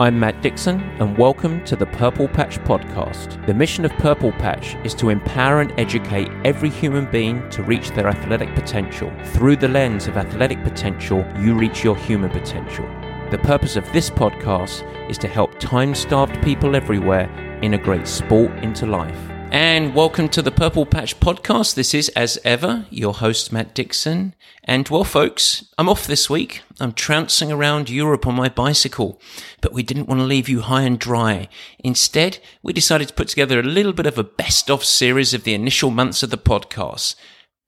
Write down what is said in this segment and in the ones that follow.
I'm Matt Dixon, and welcome to the Purple Patch Podcast. The mission of Purple Patch is to empower and educate every human being to reach their athletic potential. Through the lens of athletic potential, you reach your human potential. The purpose of this podcast is to help time starved people everywhere integrate sport into life. And welcome to the Purple Patch Podcast. This is, as ever, your host, Matt Dixon. And well, folks, I'm off this week. I'm trouncing around Europe on my bicycle, but we didn't want to leave you high and dry. Instead, we decided to put together a little bit of a best of series of the initial months of the podcast.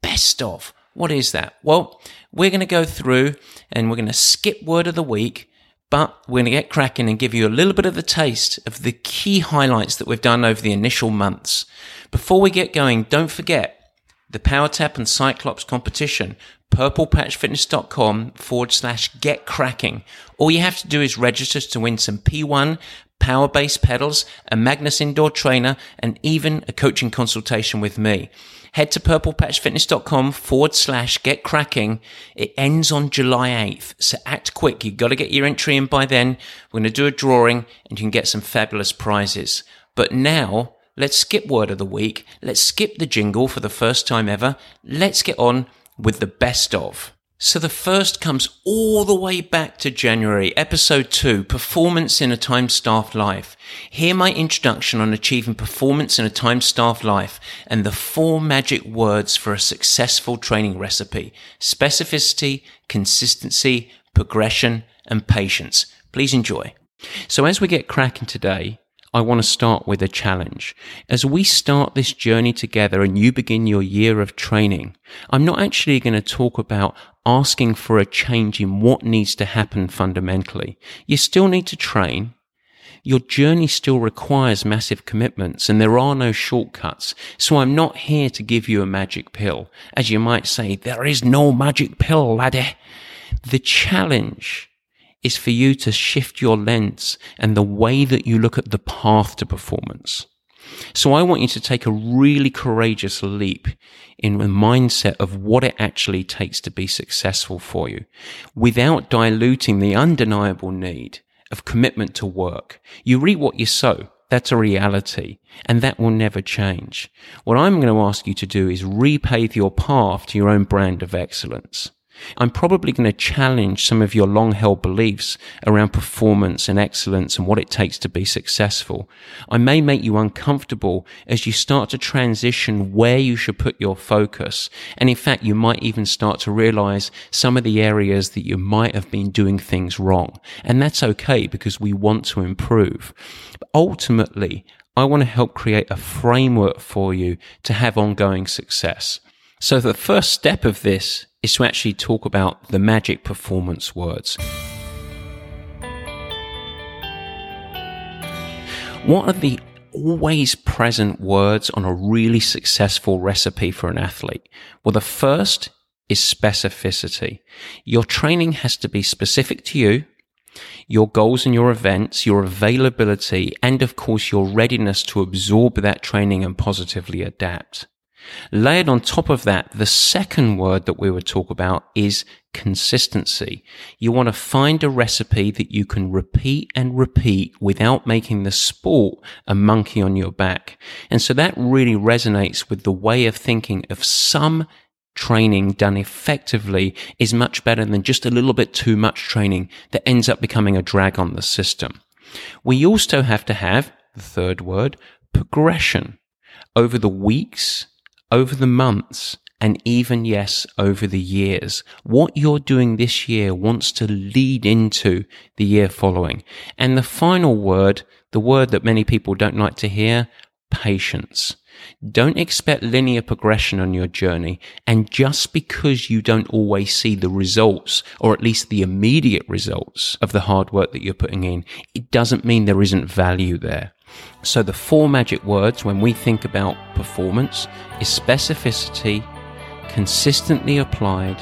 Best of. What is that? Well, we're going to go through and we're going to skip word of the week but we're going to get cracking and give you a little bit of the taste of the key highlights that we've done over the initial months. Before we get going, don't forget the Power Tap and CycleOps competition, purplepatchfitness.com forward slash get cracking. All you have to do is register to win some P1 power based pedals, a Magnus indoor trainer, and even a coaching consultation with me head to purplepatchfitness.com forward slash get cracking. It ends on July 8th. So act quick. You've got to get your entry in by then. We're going to do a drawing and you can get some fabulous prizes. But now let's skip word of the week. Let's skip the jingle for the first time ever. Let's get on with the best of. So the first comes all the way back to January, episode two, performance in a time staffed life. Hear my introduction on achieving performance in a time staffed life and the four magic words for a successful training recipe. Specificity, consistency, progression, and patience. Please enjoy. So as we get cracking today, I want to start with a challenge. As we start this journey together and you begin your year of training, I'm not actually going to talk about asking for a change in what needs to happen fundamentally. You still need to train. Your journey still requires massive commitments and there are no shortcuts. So I'm not here to give you a magic pill. As you might say, there is no magic pill, laddie. The challenge is for you to shift your lens and the way that you look at the path to performance. So I want you to take a really courageous leap in the mindset of what it actually takes to be successful for you without diluting the undeniable need of commitment to work. You reap what you sow. That's a reality and that will never change. What I'm going to ask you to do is repave your path to your own brand of excellence. I'm probably going to challenge some of your long held beliefs around performance and excellence and what it takes to be successful. I may make you uncomfortable as you start to transition where you should put your focus. And in fact, you might even start to realize some of the areas that you might have been doing things wrong. And that's okay because we want to improve. But ultimately, I want to help create a framework for you to have ongoing success. So the first step of this is to actually talk about the magic performance words. What are the always present words on a really successful recipe for an athlete? Well, the first is specificity. Your training has to be specific to you, your goals and your events, your availability, and of course your readiness to absorb that training and positively adapt. Layered on top of that, the second word that we would talk about is consistency. You want to find a recipe that you can repeat and repeat without making the sport a monkey on your back. And so that really resonates with the way of thinking of some training done effectively is much better than just a little bit too much training that ends up becoming a drag on the system. We also have to have the third word, progression over the weeks over the months, and even, yes, over the years. What you're doing this year wants to lead into the year following. And the final word, the word that many people don't like to hear, patience. Don't expect linear progression on your journey. And just because you don't always see the results, or at least the immediate results of the hard work that you're putting in, it doesn't mean there isn't value there. So, the four magic words when we think about performance is specificity, consistently applied,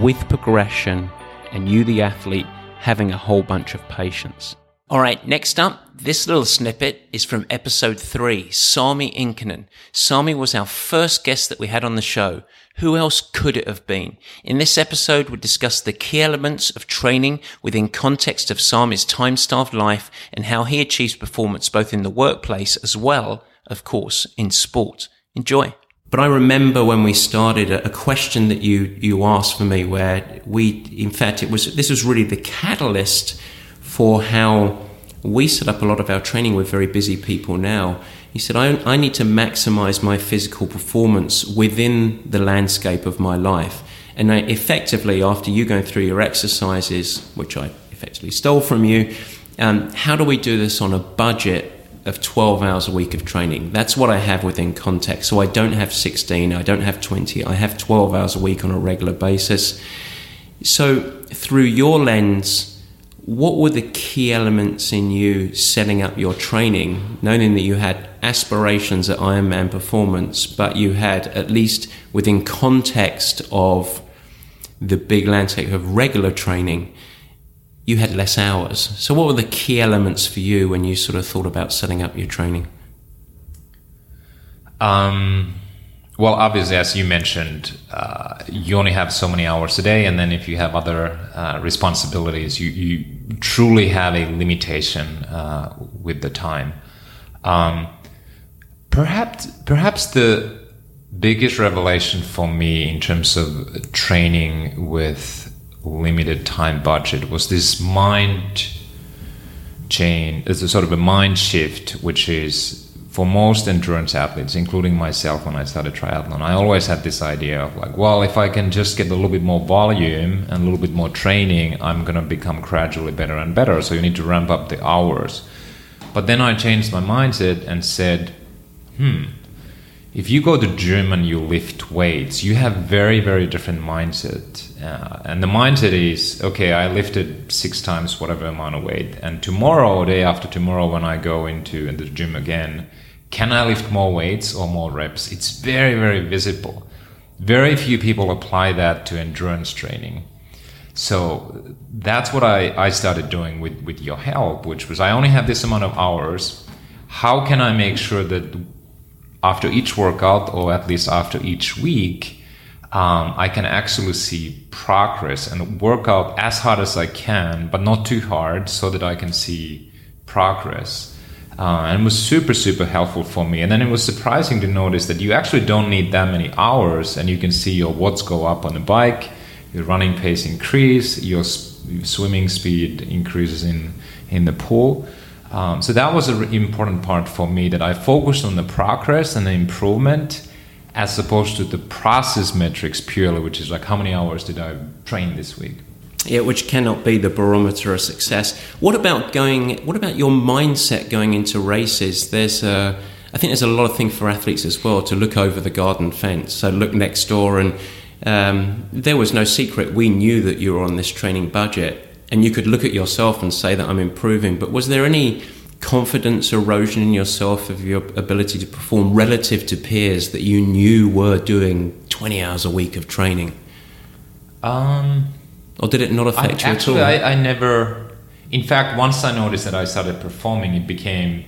with progression, and you, the athlete, having a whole bunch of patience. All right, next up, this little snippet is from episode three, Sami Inkinen. Sami was our first guest that we had on the show. Who else could it have been? In this episode, we discuss the key elements of training within context of Sami's time-starved life and how he achieves performance both in the workplace as well, of course, in sport. Enjoy. But I remember when we started a, question that you, you asked for me where we, in fact, it was, this was really the catalyst for how we set up a lot of our training with very busy people now. He said, I, I need to maximize my physical performance within the landscape of my life. And I, effectively, after you going through your exercises, which I effectively stole from you, um, how do we do this on a budget of 12 hours a week of training? That's what I have within context. So I don't have 16, I don't have 20, I have 12 hours a week on a regular basis. So, through your lens, what were the key elements in you setting up your training, knowing that you had aspirations at Ironman performance, but you had, at least within context of the big landscape of regular training, you had less hours. So, what were the key elements for you when you sort of thought about setting up your training? Um, well, obviously, as you mentioned, uh, you only have so many hours a day, and then if you have other uh, responsibilities, you, you truly have a limitation uh, with the time. Um, perhaps, perhaps the biggest revelation for me in terms of training with limited time budget was this mind change. It's a sort of a mind shift, which is for most endurance athletes, including myself when I started triathlon, I always had this idea of like, well, if I can just get a little bit more volume and a little bit more training, I'm going to become gradually better and better. So you need to ramp up the hours. But then I changed my mindset and said, hmm, if you go to gym and you lift weights, you have very, very different mindset. Uh, and the mindset is, okay, I lifted six times whatever amount of weight. And tomorrow, or day after tomorrow, when I go into, into the gym again, can I lift more weights or more reps? It's very, very visible. Very few people apply that to endurance training. So that's what I, I started doing with, with your help, which was I only have this amount of hours. How can I make sure that after each workout, or at least after each week, um, I can actually see progress and work out as hard as I can, but not too hard, so that I can see progress. Uh, and it was super, super helpful for me. And then it was surprising to notice that you actually don't need that many hours and you can see your watts go up on the bike, your running pace increase, your, your swimming speed increases in, in the pool. Um, so that was an important part for me that I focused on the progress and the improvement as opposed to the process metrics purely, which is like how many hours did I train this week? Yeah, which cannot be the barometer of success. What about going? What about your mindset going into races? There's a, I think there's a lot of thing for athletes as well to look over the garden fence. So look next door, and um, there was no secret. We knew that you were on this training budget, and you could look at yourself and say that I'm improving. But was there any confidence erosion in yourself of your ability to perform relative to peers that you knew were doing 20 hours a week of training? Um or did it not affect I, you actually, at all? I, I never. In fact, once I noticed that I started performing, it became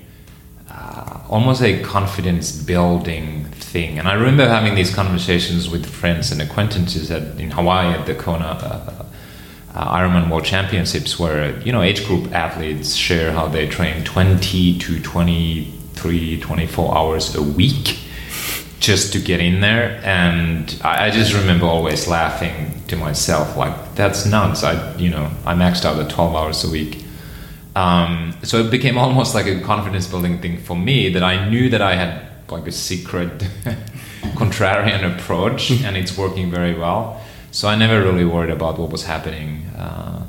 uh, almost a confidence building thing. And I remember having these conversations with friends and acquaintances at, in Hawaii at the Kona uh, uh, Ironman World Championships, where you know age group athletes share how they train 20 to 23, 24 hours a week just to get in there. And I, I, just remember always laughing to myself, like, that's nuts. I, you know, I maxed out at 12 hours a week. Um, so it became almost like a confidence building thing for me that I knew that I had like a secret contrarian approach and it's working very well. So I never really worried about what was happening uh,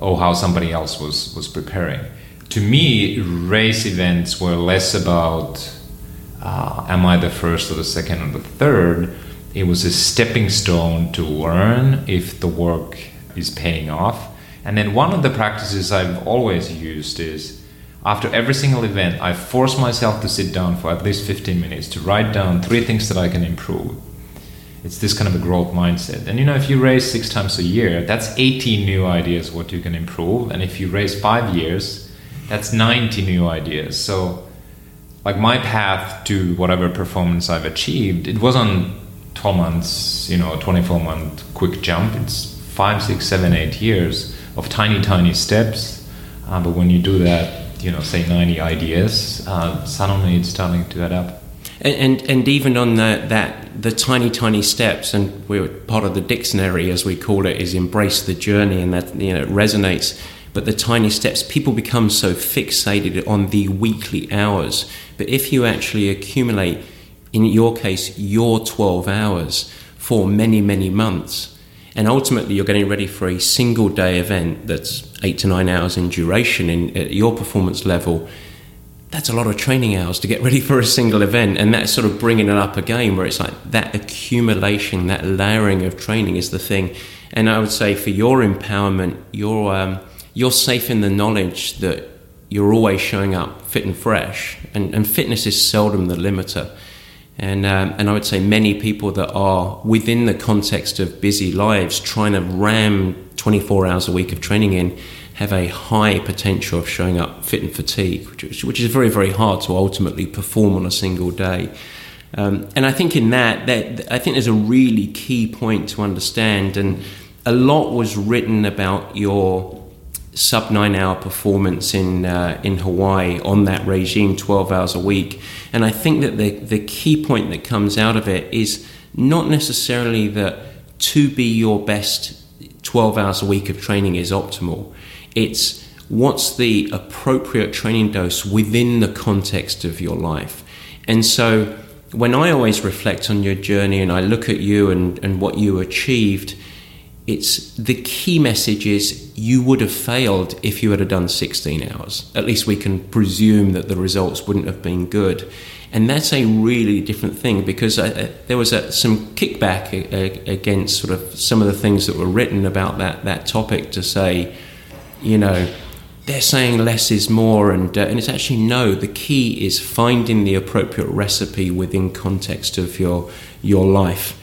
or how somebody else was, was preparing. To me, race events were less about uh, am I the first or the second or the third? It was a stepping stone to learn if the work is paying off. And then one of the practices I've always used is after every single event, I force myself to sit down for at least 15 minutes to write down three things that I can improve. It's this kind of a growth mindset. And you know, if you race six times a year, that's 18 new ideas what you can improve. And if you race five years, That's 90 new ideas. So, like my path to whatever performance I've achieved, it wasn't 12 months, you know, 24 month quick jump. It's five, six, seven, eight years of tiny, tiny steps. Uh, but when you do that, you know, say 90 ideas, uh, suddenly it's starting to add up. And, and, and even on the, that the tiny tiny steps, and we're part of the dictionary as we call it, is embrace the journey, and that you know resonates. But the tiny steps, people become so fixated on the weekly hours. But if you actually accumulate, in your case, your 12 hours for many, many months, and ultimately you're getting ready for a single day event that's eight to nine hours in duration in, at your performance level, that's a lot of training hours to get ready for a single event. And that's sort of bringing it up again, where it's like that accumulation, that layering of training is the thing. And I would say for your empowerment, you're, um, you're safe in the knowledge that you're always showing up fit and fresh. And, and fitness is seldom the limiter. And, um, and I would say many people that are within the context of busy lives trying to ram 24 hours a week of training in have a high potential of showing up fit and fatigue, which, which is very, very hard to ultimately perform on a single day. Um, and I think in that, that, I think there's a really key point to understand. And a lot was written about your sub nine hour performance in uh, in Hawaii on that regime, 12 hours a week. And I think that the, the key point that comes out of it is not necessarily that to be your best 12 hours a week of training is optimal. It's what's the appropriate training dose within the context of your life. And so when I always reflect on your journey and I look at you and, and what you achieved, it's the key message is you would have failed if you had done 16 hours. At least we can presume that the results wouldn't have been good. And that's a really different thing because I, there was a, some kickback against sort of some of the things that were written about that, that topic to say, you know, they're saying less is more, and, uh, and it's actually no. The key is finding the appropriate recipe within context of your, your life.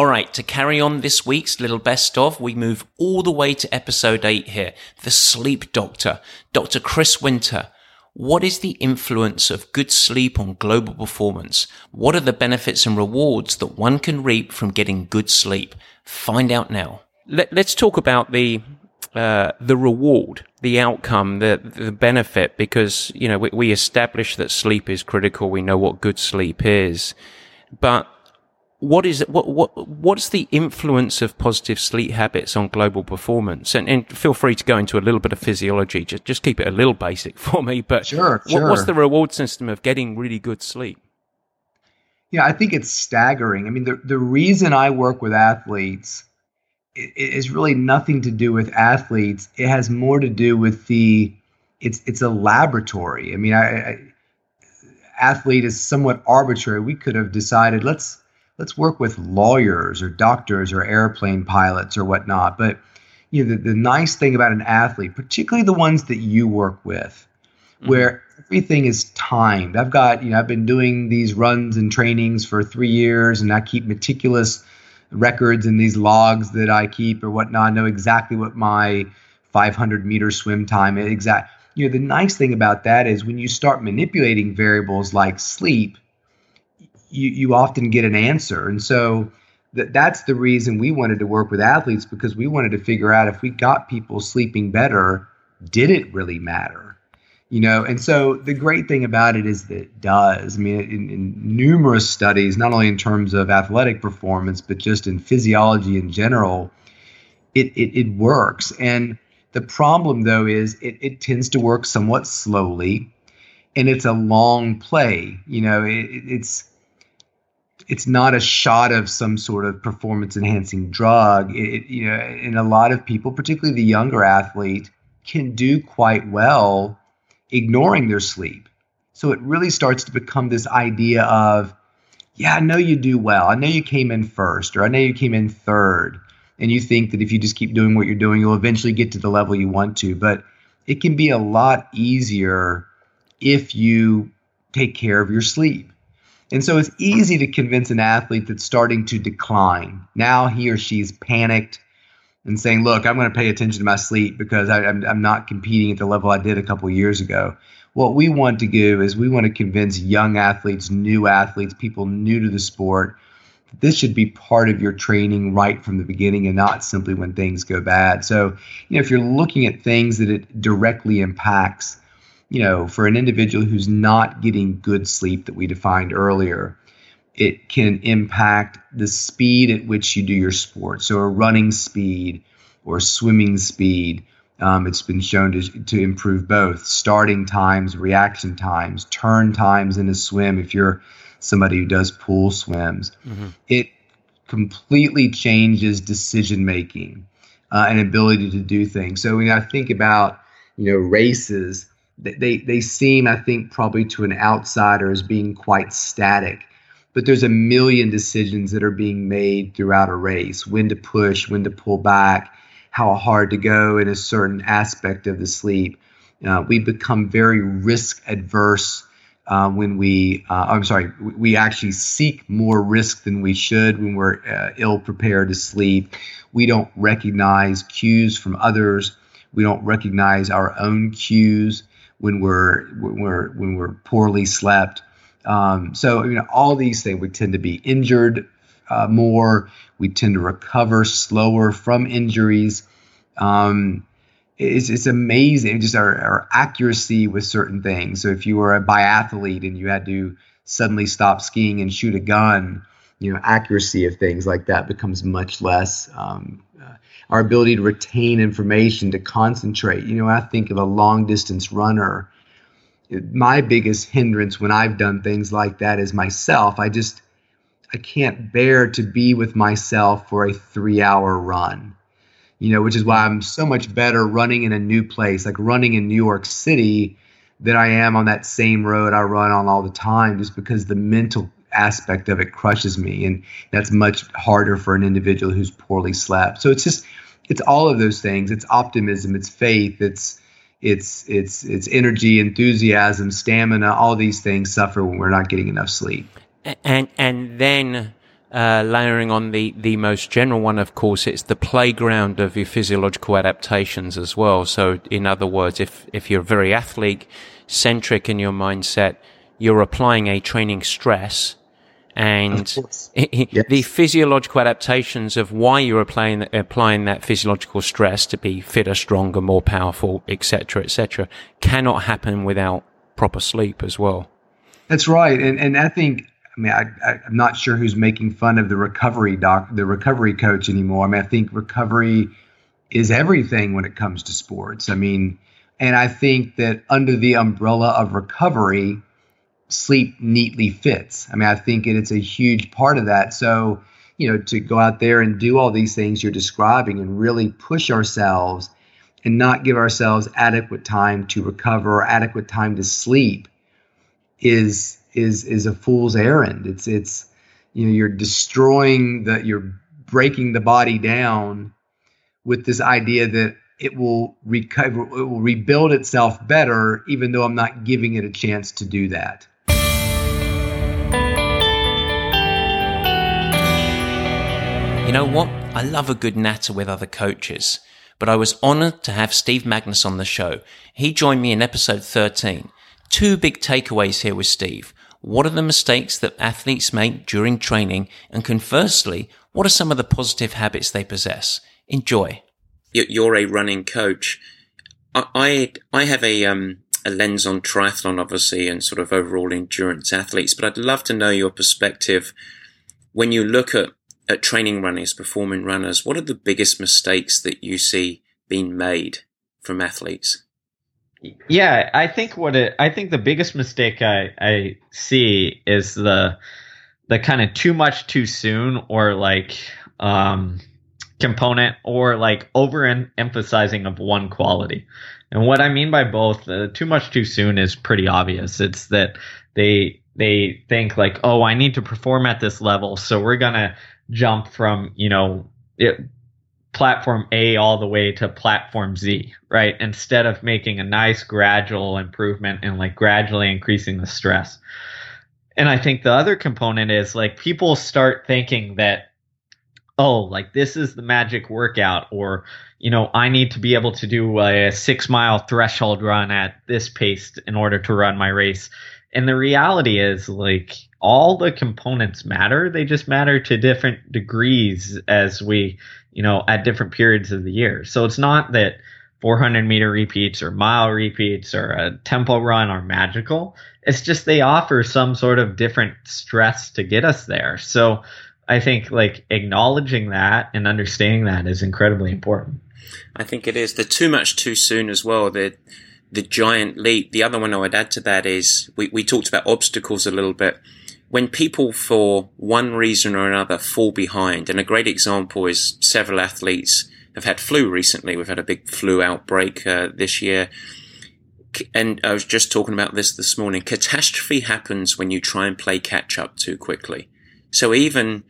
All right, to carry on this week's little best of, we move all the way to episode 8 here The Sleep Doctor, Dr. Chris Winter. What is the influence of good sleep on global performance? What are the benefits and rewards that one can reap from getting good sleep? Find out now. Let, us talk about the uh, the reward, the outcome, the the benefit, because you know we, we establish that sleep is critical. We know what good sleep is, but what is it, what what what's the influence of positive sleep habits on global performance? And, and feel free to go into a little bit of physiology. Just just keep it a little basic for me. But sure, sure. What, what's the reward system of getting really good sleep? Yeah, I think it's staggering. I mean, the the reason I work with athletes is really nothing to do with athletes. It has more to do with the it's it's a laboratory. I mean, I, I athlete is somewhat arbitrary. We could have decided let's let's work with lawyers or doctors or airplane pilots or whatnot. But you know, the, the nice thing about an athlete, particularly the ones that you work with, mm-hmm. where everything is timed. I've got, you know, I've been doing these runs and trainings for three years, and I keep meticulous records and these logs that I keep or whatnot. I know exactly what my 500 meter swim time is. Exact. You know, the nice thing about that is when you start manipulating variables like sleep, you, you often get an answer. And so that that's the reason we wanted to work with athletes because we wanted to figure out if we got people sleeping better, did it really matter? You know, and so the great thing about it is that it does. I mean, in, in numerous studies, not only in terms of athletic performance, but just in physiology in general, it, it, it works. And the problem, though, is it, it tends to work somewhat slowly and it's a long play. You know, it, it's it's not a shot of some sort of performance enhancing drug. It, you know, and a lot of people, particularly the younger athlete, can do quite well ignoring their sleep. So it really starts to become this idea of, yeah, I know you do well. I know you came in first, or I know you came in third. And you think that if you just keep doing what you're doing, you'll eventually get to the level you want to. But it can be a lot easier if you take care of your sleep And so it's easy to convince an athlete that's starting to decline. Now he or she's panicked and saying, "Look, I'm going to pay attention to my sleep because I, am not competing at the level I did a couple years ago." What we want to do is we want to convince young athletes, new athletes, people new to the sport, that this should be part of your training right from the beginning and not simply when things go bad. So, you know, if you're looking at things that it directly impacts, you know, for an individual who's not getting good sleep that we defined earlier, it can impact the speed at which you do your sport. So, a running speed or swimming speed. Um, it's been shown to, to improve both starting times, reaction times, turn times in a swim. If you're somebody who does pool swims, mm-hmm. it completely changes decision making uh, and ability to do things. So when I think about you know races, they they seem I think probably to an outsider as being quite static. But there's a million decisions that are being made throughout a race when to push when to pull back how hard to go in a certain aspect of the sleep. Uh, we become very risk adverse uh, when we uh, i'm sorry we actually seek more risk than we should when we're uh, ill prepared to sleep. We don't recognize cues from others. We don't recognize our own cues when we're when we're when we're poorly slept um, so you know, all these things we tend to be injured uh, more. We tend to recover slower from injuries. Um, it's, it's amazing just our, our accuracy with certain things. So if you were a biathlete and you had to suddenly stop skiing and shoot a gun, you know, accuracy of things like that becomes much less. Um, our ability to retain information, to concentrate. You know, I think of a long distance runner my biggest hindrance when I've done things like that is myself. I just I can't bear to be with myself for a 3-hour run. You know, which is why I'm so much better running in a new place, like running in New York City than I am on that same road I run on all the time just because the mental aspect of it crushes me and that's much harder for an individual who's poorly slept. So it's just it's all of those things. It's optimism, it's faith, it's it's it's it's energy, enthusiasm, stamina. All these things suffer when we're not getting enough sleep. And and then uh, layering on the the most general one, of course, it's the playground of your physiological adaptations as well. So, in other words, if if you're very athlete centric in your mindset, you're applying a training stress and yes. the physiological adaptations of why you're applying, applying that physiological stress to be fitter, stronger, more powerful, etc., etc., cannot happen without proper sleep as well. That's right, and and I think I mean I, I'm not sure who's making fun of the recovery doc, the recovery coach anymore. I mean I think recovery is everything when it comes to sports. I mean, and I think that under the umbrella of recovery sleep neatly fits. I mean, I think it, it's a huge part of that. So, you know, to go out there and do all these things you're describing and really push ourselves and not give ourselves adequate time to recover or adequate time to sleep is is is a fool's errand. It's it's you know, you're destroying the you're breaking the body down with this idea that it will recover it will rebuild itself better even though I'm not giving it a chance to do that. You know what? I love a good natter with other coaches, but I was honored to have Steve Magness on the show. He joined me in episode 13. Two big takeaways here with Steve. What are the mistakes that athletes make during training? And conversely, what are some of the positive habits they possess? Enjoy. You're a running coach. I, I have a, um, a lens on triathlon, obviously, and sort of overall endurance athletes, but I'd love to know your perspective when you look at at training runners, performing runners, what are the biggest mistakes that you see being made from athletes? Yeah, I think what it, I think the biggest mistake I, I see is the the kind of too much too soon or like um, component or like over emphasizing of one quality. And what I mean by both, uh, too much too soon is pretty obvious. It's that they they think like, oh, I need to perform at this level, so we're gonna jump from you know it, platform A all the way to platform Z, right? Instead of making a nice gradual improvement and like gradually increasing the stress. And I think the other component is like people start thinking that, oh, like this is the magic workout, or, you know, I need to be able to do a six mile threshold run at this pace in order to run my race. And the reality is, like, all the components matter. They just matter to different degrees as we, you know, at different periods of the year. So it's not that 400 meter repeats or mile repeats or a tempo run are magical. It's just they offer some sort of different stress to get us there. So I think like acknowledging that and understanding that is incredibly important. I think it is. The too much too soon as well. The the giant leap. The other one I would add to that is we, we talked about obstacles a little bit. When people, for one reason or another, fall behind, and a great example is several athletes have had flu recently. We've had a big flu outbreak uh, this year. And I was just talking about this this morning. Catastrophe happens when you try and play catch up too quickly. So even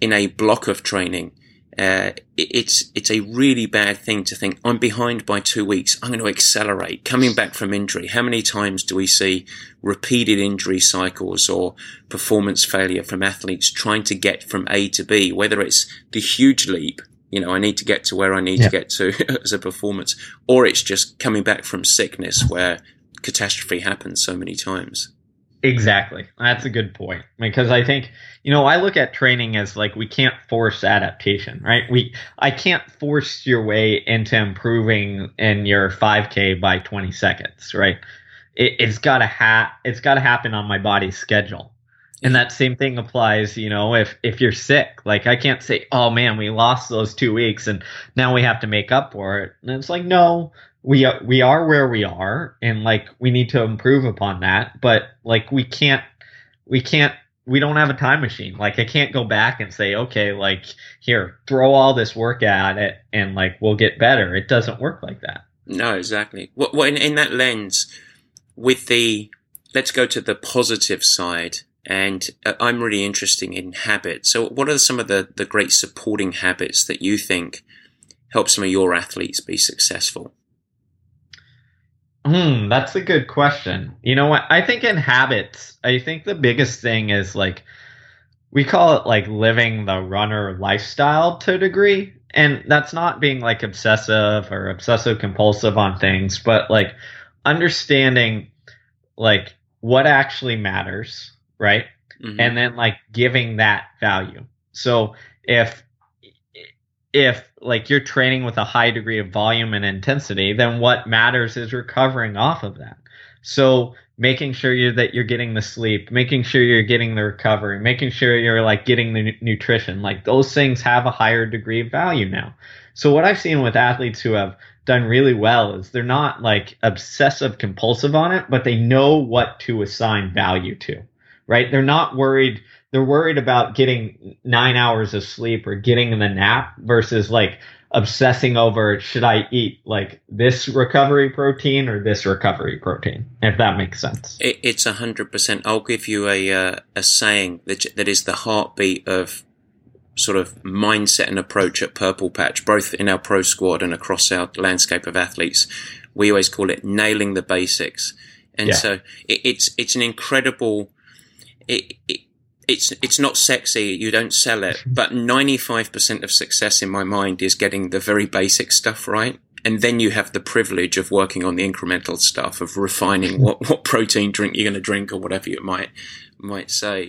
in a block of training, uh, it's it's a really bad thing to think I'm behind by two weeks. I'm going to accelerate. Coming back from injury, how many times do we see repeated injury cycles or performance failure from athletes trying to get from A to B? Whether it's the huge leap, you know, I need to get to where I need yeah. to get to as a performance, or it's just coming back from sickness where catastrophe happens so many times. Exactly. That's a good point because I think, you know, I look at training as like we can't force adaptation, right? We I can't force your way into improving in your 5k by 20 seconds, right? It, has got to ha- it's got to happen on my body's schedule. And that same thing applies, you know, if if you're sick, like I can't say, "Oh man, we lost those 2 weeks and now we have to make up for it." And it's like, "No, we are, we are where we are and like we need to improve upon that but like we can't we can't we don't have a time machine. Like i can't go back and say okay like here throw all this work at it and like we'll get better. It doesn't work like that. No exactly. Well, in, in that lens with the let's go to the positive side and uh, i'm really interested in habits. So what are some of the the great supporting habits that you think help some of your athletes be successful Hmm, that's a good question. You know what? I think in habits, I think the biggest thing is like we call it like living the runner lifestyle to a degree. And that's not being like obsessive or obsessive compulsive on things, but like understanding like what actually matters, right? Mm-hmm. And then like giving that value. So if if like you're training with a high degree of volume and intensity, then what matters is recovering off of that. So making sure you that you're getting the sleep, making sure you're getting the recovery, making sure you're like getting the n- nutrition, like those things have a higher degree of value now. So what I've seen with athletes who have done really well is they're not like obsessive compulsive on it, but they know what to assign value to, right? They're not worried they're worried about getting nine hours of sleep or getting the nap versus like obsessing over should I eat like this recovery protein or this recovery protein, if that makes sense. It, it's a hundred percent. I'll give you a uh, a saying that that is the heartbeat of sort of mindset and approach at Purple Patch, both in our pro squad and across our landscape of athletes. We always call it nailing the basics, and yeah. so it, it's it's an incredible. It, it, it's it's not sexy. You don't sell it, but ninety five percent of success in my mind is getting the very basic stuff right, and then you have the privilege of working on the incremental stuff of refining what what protein drink you're going to drink or whatever you might might say.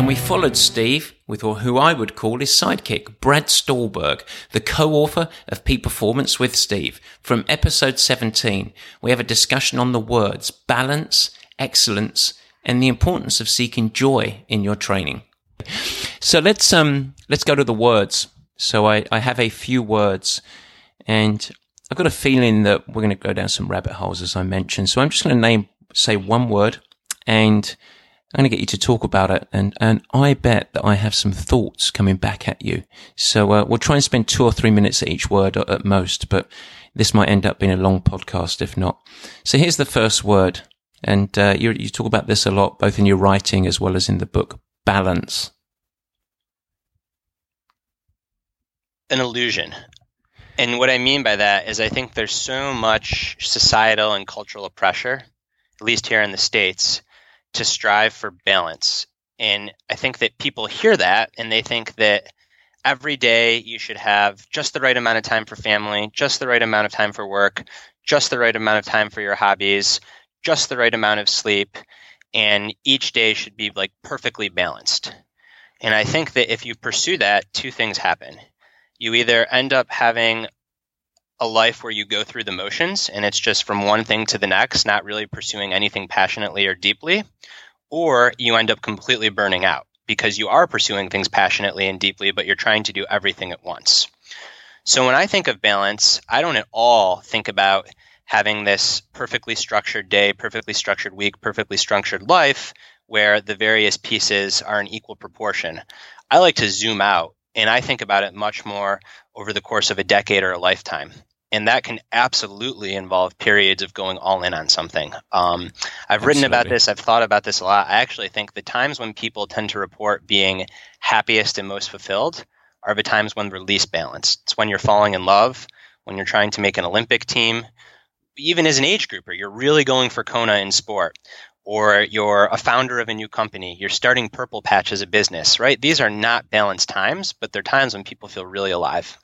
And we followed Steve with who I would call his sidekick, Brad Stulberg, the co-author of Peak Performance with Steve. From episode 17, we have a discussion on the words balance, excellence, and the importance of seeking joy in your training. So let's um let's go to the words. So I, I have a few words and I've got a feeling that we're going to go down some rabbit holes as I mentioned. So I'm just going to name say one word and I'm going to get you to talk about it, and and I bet that I have some thoughts coming back at you. So uh, we'll try and spend two or three minutes at each word at most, but this might end up being a long podcast if not. So here's the first word, and uh, you you talk about this a lot, both in your writing as well as in the book. Balance. An illusion, And what I mean by that is I think there's so much societal and cultural pressure, at least here in the States, to strive for balance. And I think that people hear that and they think that every day you should have just the right amount of time for family, just the right amount of time for work, just the right amount of time for your hobbies, just the right amount of sleep, and each day should be like perfectly balanced. And I think that if you pursue that, two things happen you either end up having a life where you go through the motions and it's just from one thing to the next, not really pursuing anything passionately or deeply, or you end up completely burning out because you are pursuing things passionately and deeply, but you're trying to do everything at once. So when I think of balance, I don't at all think about having this perfectly structured day, perfectly structured week, perfectly structured life where the various pieces are in equal proportion. I like to zoom out and I think about it much more over the course of a decade or a lifetime. And that can absolutely involve periods of going all in on something. Um, I've absolutely. written about this. I've thought about this a lot. I actually think the times when people tend to report being happiest and most fulfilled are the times when they're least balanced. It's when you're falling in love, when you're trying to make an Olympic team, even as an age grouper, you're really going for Kona in sport or you're a founder of a new company, you're starting Purple Patch as a business, right? These are not balanced times, but they're times when people feel really alive.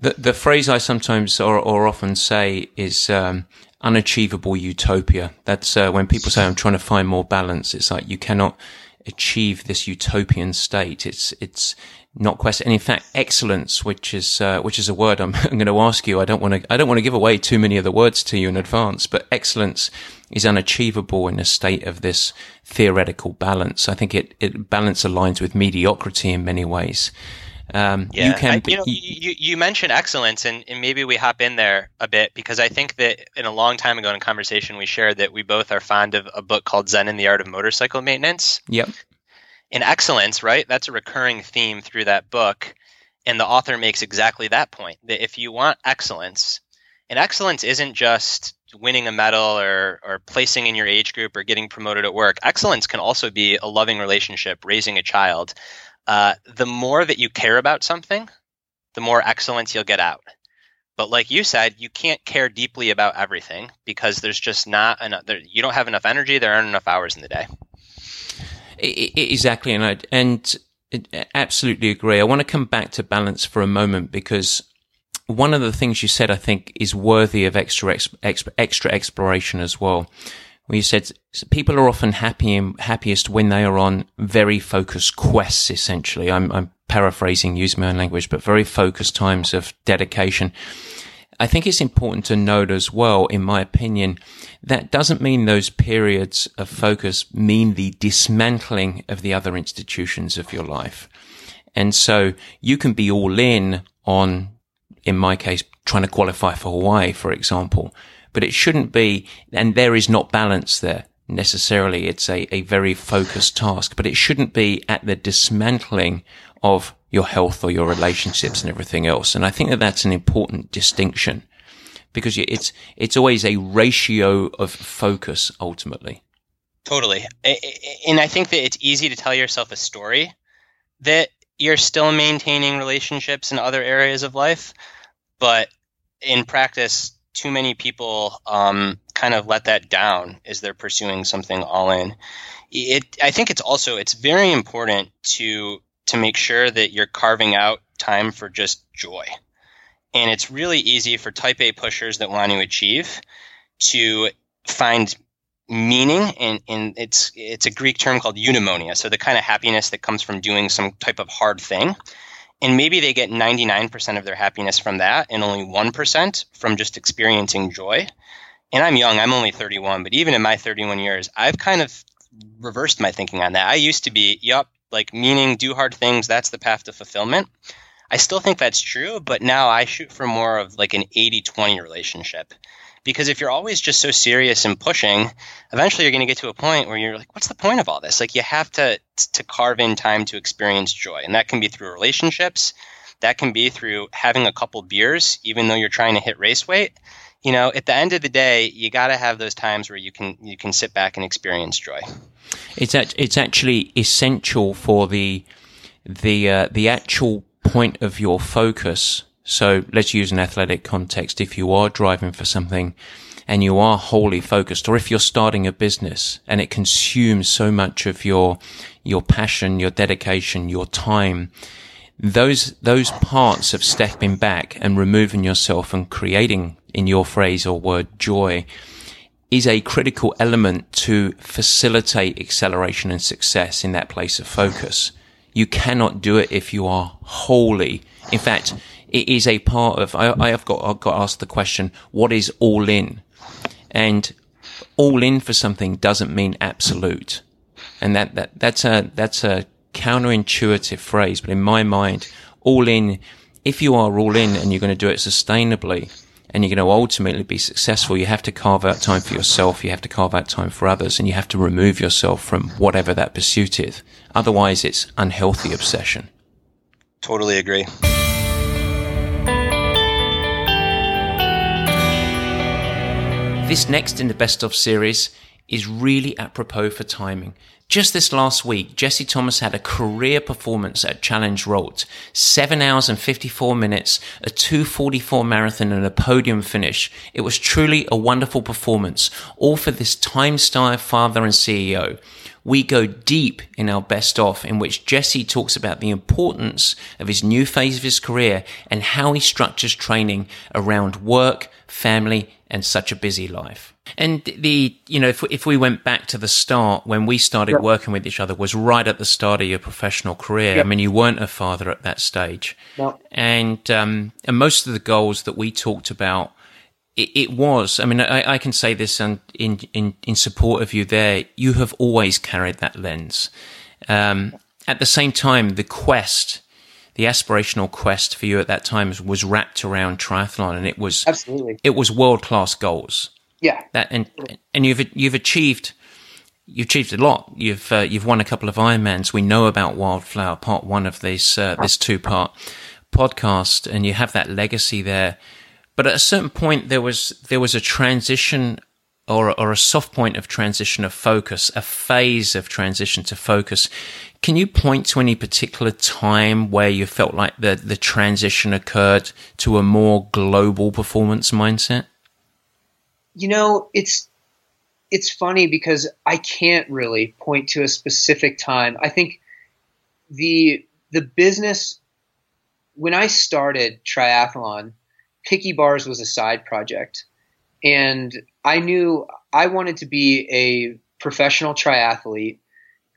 The the phrase I sometimes or, or often say is um, unachievable utopia. That's uh, when people say I'm trying to find more balance. It's like you cannot achieve this utopian state. It's it's not question. And in fact, excellence, which is uh, which is a word I'm, I'm going to ask you. I don't want to I don't want to give away too many of the words to you in advance, but excellence is unachievable in a state of this theoretical balance. I think it, it balance aligns with mediocrity in many ways. Um, yeah, you can. I, you know, you, you mentioned excellence, and, and maybe we hop in there a bit because I think that in a long time ago in a conversation we shared that we both are fond of a book called Zen and the Art of Motorcycle Maintenance. Yep in excellence, right? That's a recurring theme through that book. And the author makes exactly that point that if you want excellence, and excellence isn't just winning a medal or, or placing in your age group or getting promoted at work, excellence can also be a loving relationship, raising a child. Uh, the more that you care about something, the more excellence you'll get out. But like you said, you can't care deeply about everything because there's just not enough. There, you don't have enough energy. There aren't enough hours in the day. Exactly, and I, and absolutely agree. I want to come back to balance for a moment because one of the things you said, I think, is worthy of extra extra, extra exploration as well. Where you said people are often happy happiest when they are on very focused quests. Essentially, I'm, I'm paraphrasing, use my own language, but very focused times of dedication. I think it's important to note as well, in my opinion, that doesn't mean those periods of focus mean the dismantling of the other institutions of your life. And so you can be all in on, in my case, trying to qualify for Hawaii, for example, but it shouldn't be, and there is not balance there necessarily. It's a, a very focused task, but it shouldn't be at the dismantling of your health or your relationships and everything else. And I think that that's an important distinction because it's it's always a ratio of focus ultimately. Totally, and I think that it's easy to tell yourself a story that you're still maintaining relationships in other areas of life, but in practice, too many people um, kind of let that down as they're pursuing something all in. It, I think it's also it's very important to to make sure that you're carving out time for just joy. And it's really easy for type A pushers that want to achieve to find meaning and, and it's it's a Greek term called eudaimonia, so the kind of happiness that comes from doing some type of hard thing. And maybe they get 99% of their happiness from that and only 1% from just experiencing joy. And I'm young, I'm only 31, but even in my 31 years, I've kind of reversed my thinking on that. I used to be, yup, like meaning do hard things, that's the path to fulfillment. I still think that's true, but now I shoot for more of like an 80 20 relationship. Because if you're always just so serious and pushing, eventually you're going to get to a point where you're like, what's the point of all this? Like you have to to carve in time to experience joy. And that can be through relationships. That can be through having a couple beers, even though you're trying to hit race weight. You know, at the end of the day, you got to have those times where you can you can sit back and experience joy. It's it's actually essential for the the uh, the actual point of your focus. So let's use an athletic context. If you are driving for something and you are wholly focused, or if you're starting a business and it consumes so much of your, your passion, your dedication, your time, those, those parts of stepping back and removing yourself and creating, in your phrase or word, joy is a critical element to facilitate acceleration and success in that place of focus. You cannot do it if you are wholly. In fact, it is a part of, I, I have got, I've got asked the question, what is all in? And all in for something doesn't mean absolute. And that, that, that's a, that's a counterintuitive phrase. But in my mind, all in, if you are all in and you're going to do it sustainably, and you're going to ultimately be successful, you have to carve out time for yourself. You have to carve out time for others and you have to remove yourself from whatever that pursuit is. Otherwise, it's unhealthy obsession. Totally agree. This next in the best of series is really apropos for timing. Just this last week, Jesse Thomas had a career performance at Challenge Roth. Seven hours and 54 minutes, a 244 marathon and a podium finish. It was truly a wonderful performance, all for this time-starved father and CEO. We go deep in our best of, in which Jesse talks about the importance of his new phase of his career and how he structures training around work, family, and such a busy life. And the, you know, if, if we went back to the start when we started yep. working with each other was right at the start of your professional career. Yep. I mean, you weren't a father at that stage. No. And, um, and most of the goals that we talked about, it, it was, I mean, I, I can say this in, in, in, in support of you there. You have always carried that lens. Um, at the same time, the quest, the aspirational quest for you at that time was wrapped around triathlon and it was absolutely it was world class goals yeah. That and and you've you've achieved you've achieved a lot. You've uh, you've won a couple of Ironmans. We know about Wildflower, part one of this uh, this two part podcast, and you have that legacy there. But at a certain point, there was there was a transition or or a soft point of transition of focus, a phase of transition to focus. Can you point to any particular time where you felt like the the transition occurred to a more global performance mindset? you know, it's it's funny because I can't really point to a specific time. I think the the business when I started triathlon, Picky Bars was a side project. And I knew I wanted to be a professional triathlete.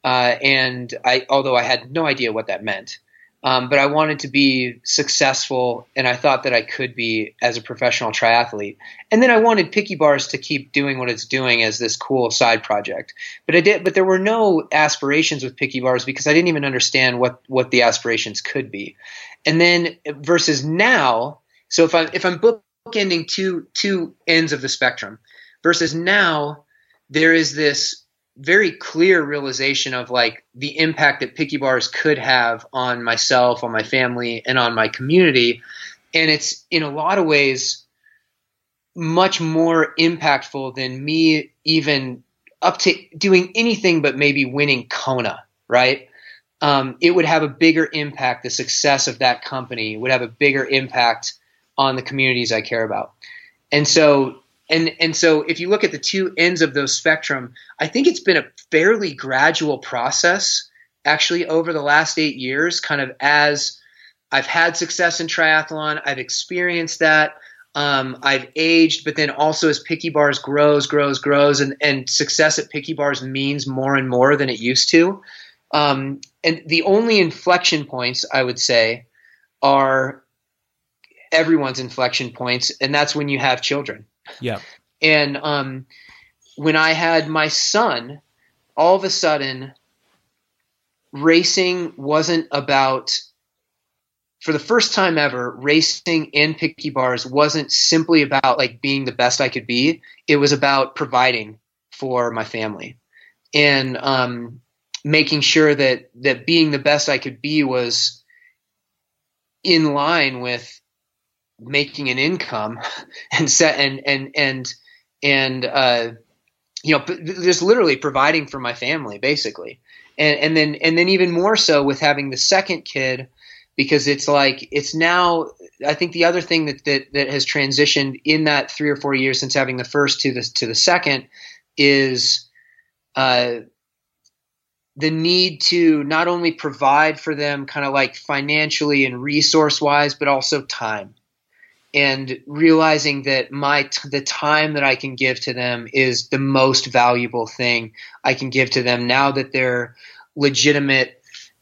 Uh, and I, although I had no idea what that meant, um, but I wanted to be successful, and I thought that I could be as a professional triathlete. And then I wanted Picky Bars to keep doing what it's doing as this cool side project. But I did, but there were no aspirations with Picky Bars because I didn't even understand what what the aspirations could be. And then versus now, so if I'm if I'm bookending two two ends of the spectrum, versus now, there is this very clear realization of like the impact that picky bars could have on myself on my family and on my community. And it's in a lot of ways much more impactful than me even up to doing anything but maybe winning kona right? Um, it would have a bigger impact the success of that company would have a bigger impact on the communities i care about and so and and so if you look at the two ends of those spectrum, I think it's been a fairly gradual process actually over the last eight years, kind of as I've had success in triathlon, I've experienced that. Um, I've aged, but then also as Picky Bars grows, grows, grows, and, and success at Picky Bars means more and more than it used to. Um, and the only inflection points I would say are everyone's inflection points, and that's when you have children. Yeah. And um, when I had my son, all of a sudden, racing wasn't about for the first time ever, racing in picky bars wasn't simply about like being the best I could be. It was about providing for my family and um, making sure that that being the best I could be was in line with making an income and set and and and and uh, you know just literally providing for my family basically and and then and then even more so with having the second kid because it's like it's now I think the other thing that, that that has transitioned in that three or four years since having the first to the to the second is uh, the need to not only provide for them kind of like financially and resource wise, but also time. And realizing that my t- the time that I can give to them is the most valuable thing I can give to them now that they're legitimate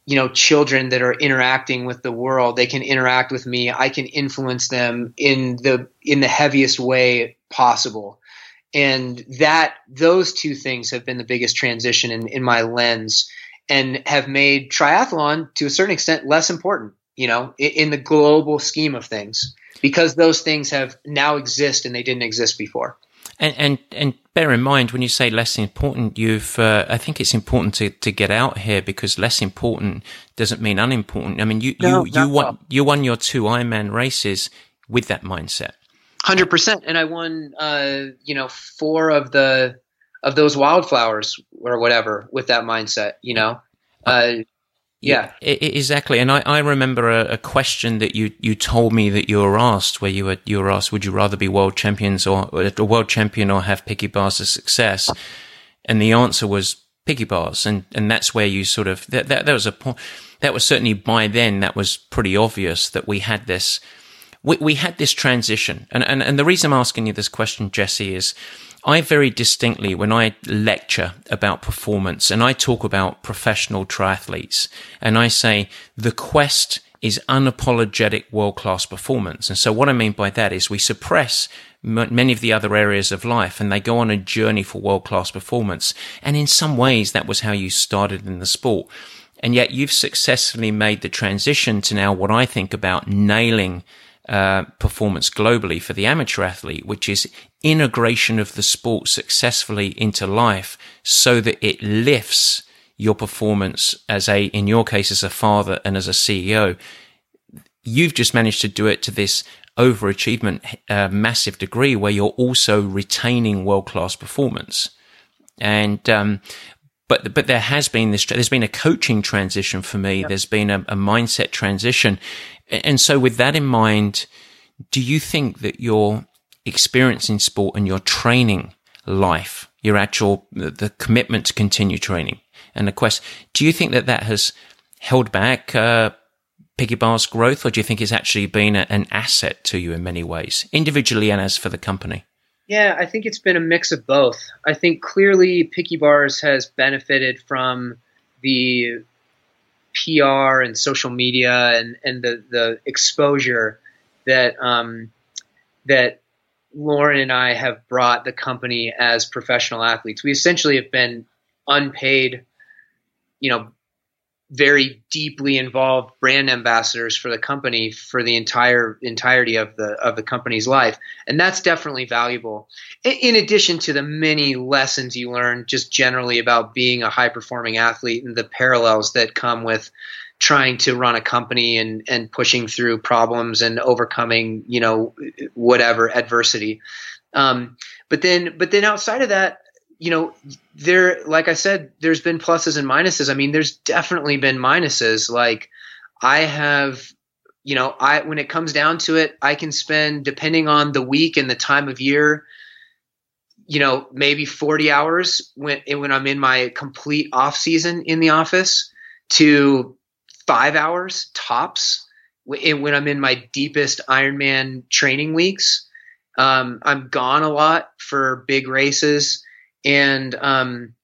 you know children that are interacting with the world. They can interact with me. I can influence them in the in the heaviest way possible. And that those two things have been the biggest transition in, in my lens and have made triathlon to a certain extent less important you know in, in the global scheme of things because those things have now exist and they didn't exist before and, and and bear in mind when you say less important, you've uh, I think it's important to, to get out here because less important doesn't mean unimportant. I mean, you no, you you won you won your two Ironman races with that mindset. Hundred percent, and I won uh, you know four of the of those wildflowers or whatever with that mindset. You know, uh, yeah, exactly. And I, I remember a, a, question that you, you told me that you were asked, where you were you were asked, would you rather be world champions or a world champion or have picky bars of success? And the answer was picky bars, and and that's where you sort of that that, that was a point. That was certainly by then that was pretty obvious that we had this we, we had this transition, and, and and the reason I'm asking you this question, Jesse, is I very distinctly, when I lecture about performance and I talk about professional triathletes, and I say the quest is unapologetic world class performance. And so what I mean by that is we suppress m- many of the other areas of life and they go on a journey for world class performance. And in some ways, that was how you started in the sport. And yet you've successfully made the transition to now what I think about nailing uh, performance globally for the amateur athlete, which is integration of the sport successfully into life so that it lifts your performance as a, in your case, as a father and as a CEO. You've just managed to do it to this overachievement, uh, massive degree where you're also retaining world class performance. And, um, but but there has been this there's been a coaching transition for me yep. there's been a, a, mindset transition and so with that in mind do you think that your experience in sport and your training life your actual the commitment to continue training and the quest do you think that that has held back uh, Picky Bar's growth, or do you think it's actually been a, an asset to you in many ways, individually and as for the company? Yeah, I think it's been a mix of both. I think clearly Picky Bars has benefited from the PR and social media and, and the, the exposure that um, that Lauren and I have brought the company as professional athletes. We essentially have been unpaid, you know, very deeply involved brand ambassadors for the company for the entire entirety of the of the company's life and that's definitely valuable in addition to the many lessons you learn just generally about being a high performing athlete and the parallels that come with trying to run a company and and pushing through problems and overcoming you know whatever adversity um, but then but then outside of that you know, there, like I said, there's been pluses and minuses. I mean, there's definitely been minuses. Like I have, you know, I, when it comes down to it, I can spend, depending on the week and the time of year, you know, maybe 40 hours when, when I'm in my complete off season in the office to five hours tops when I'm in my deepest Ironman training weeks. Um, I'm gone a lot for big races and um,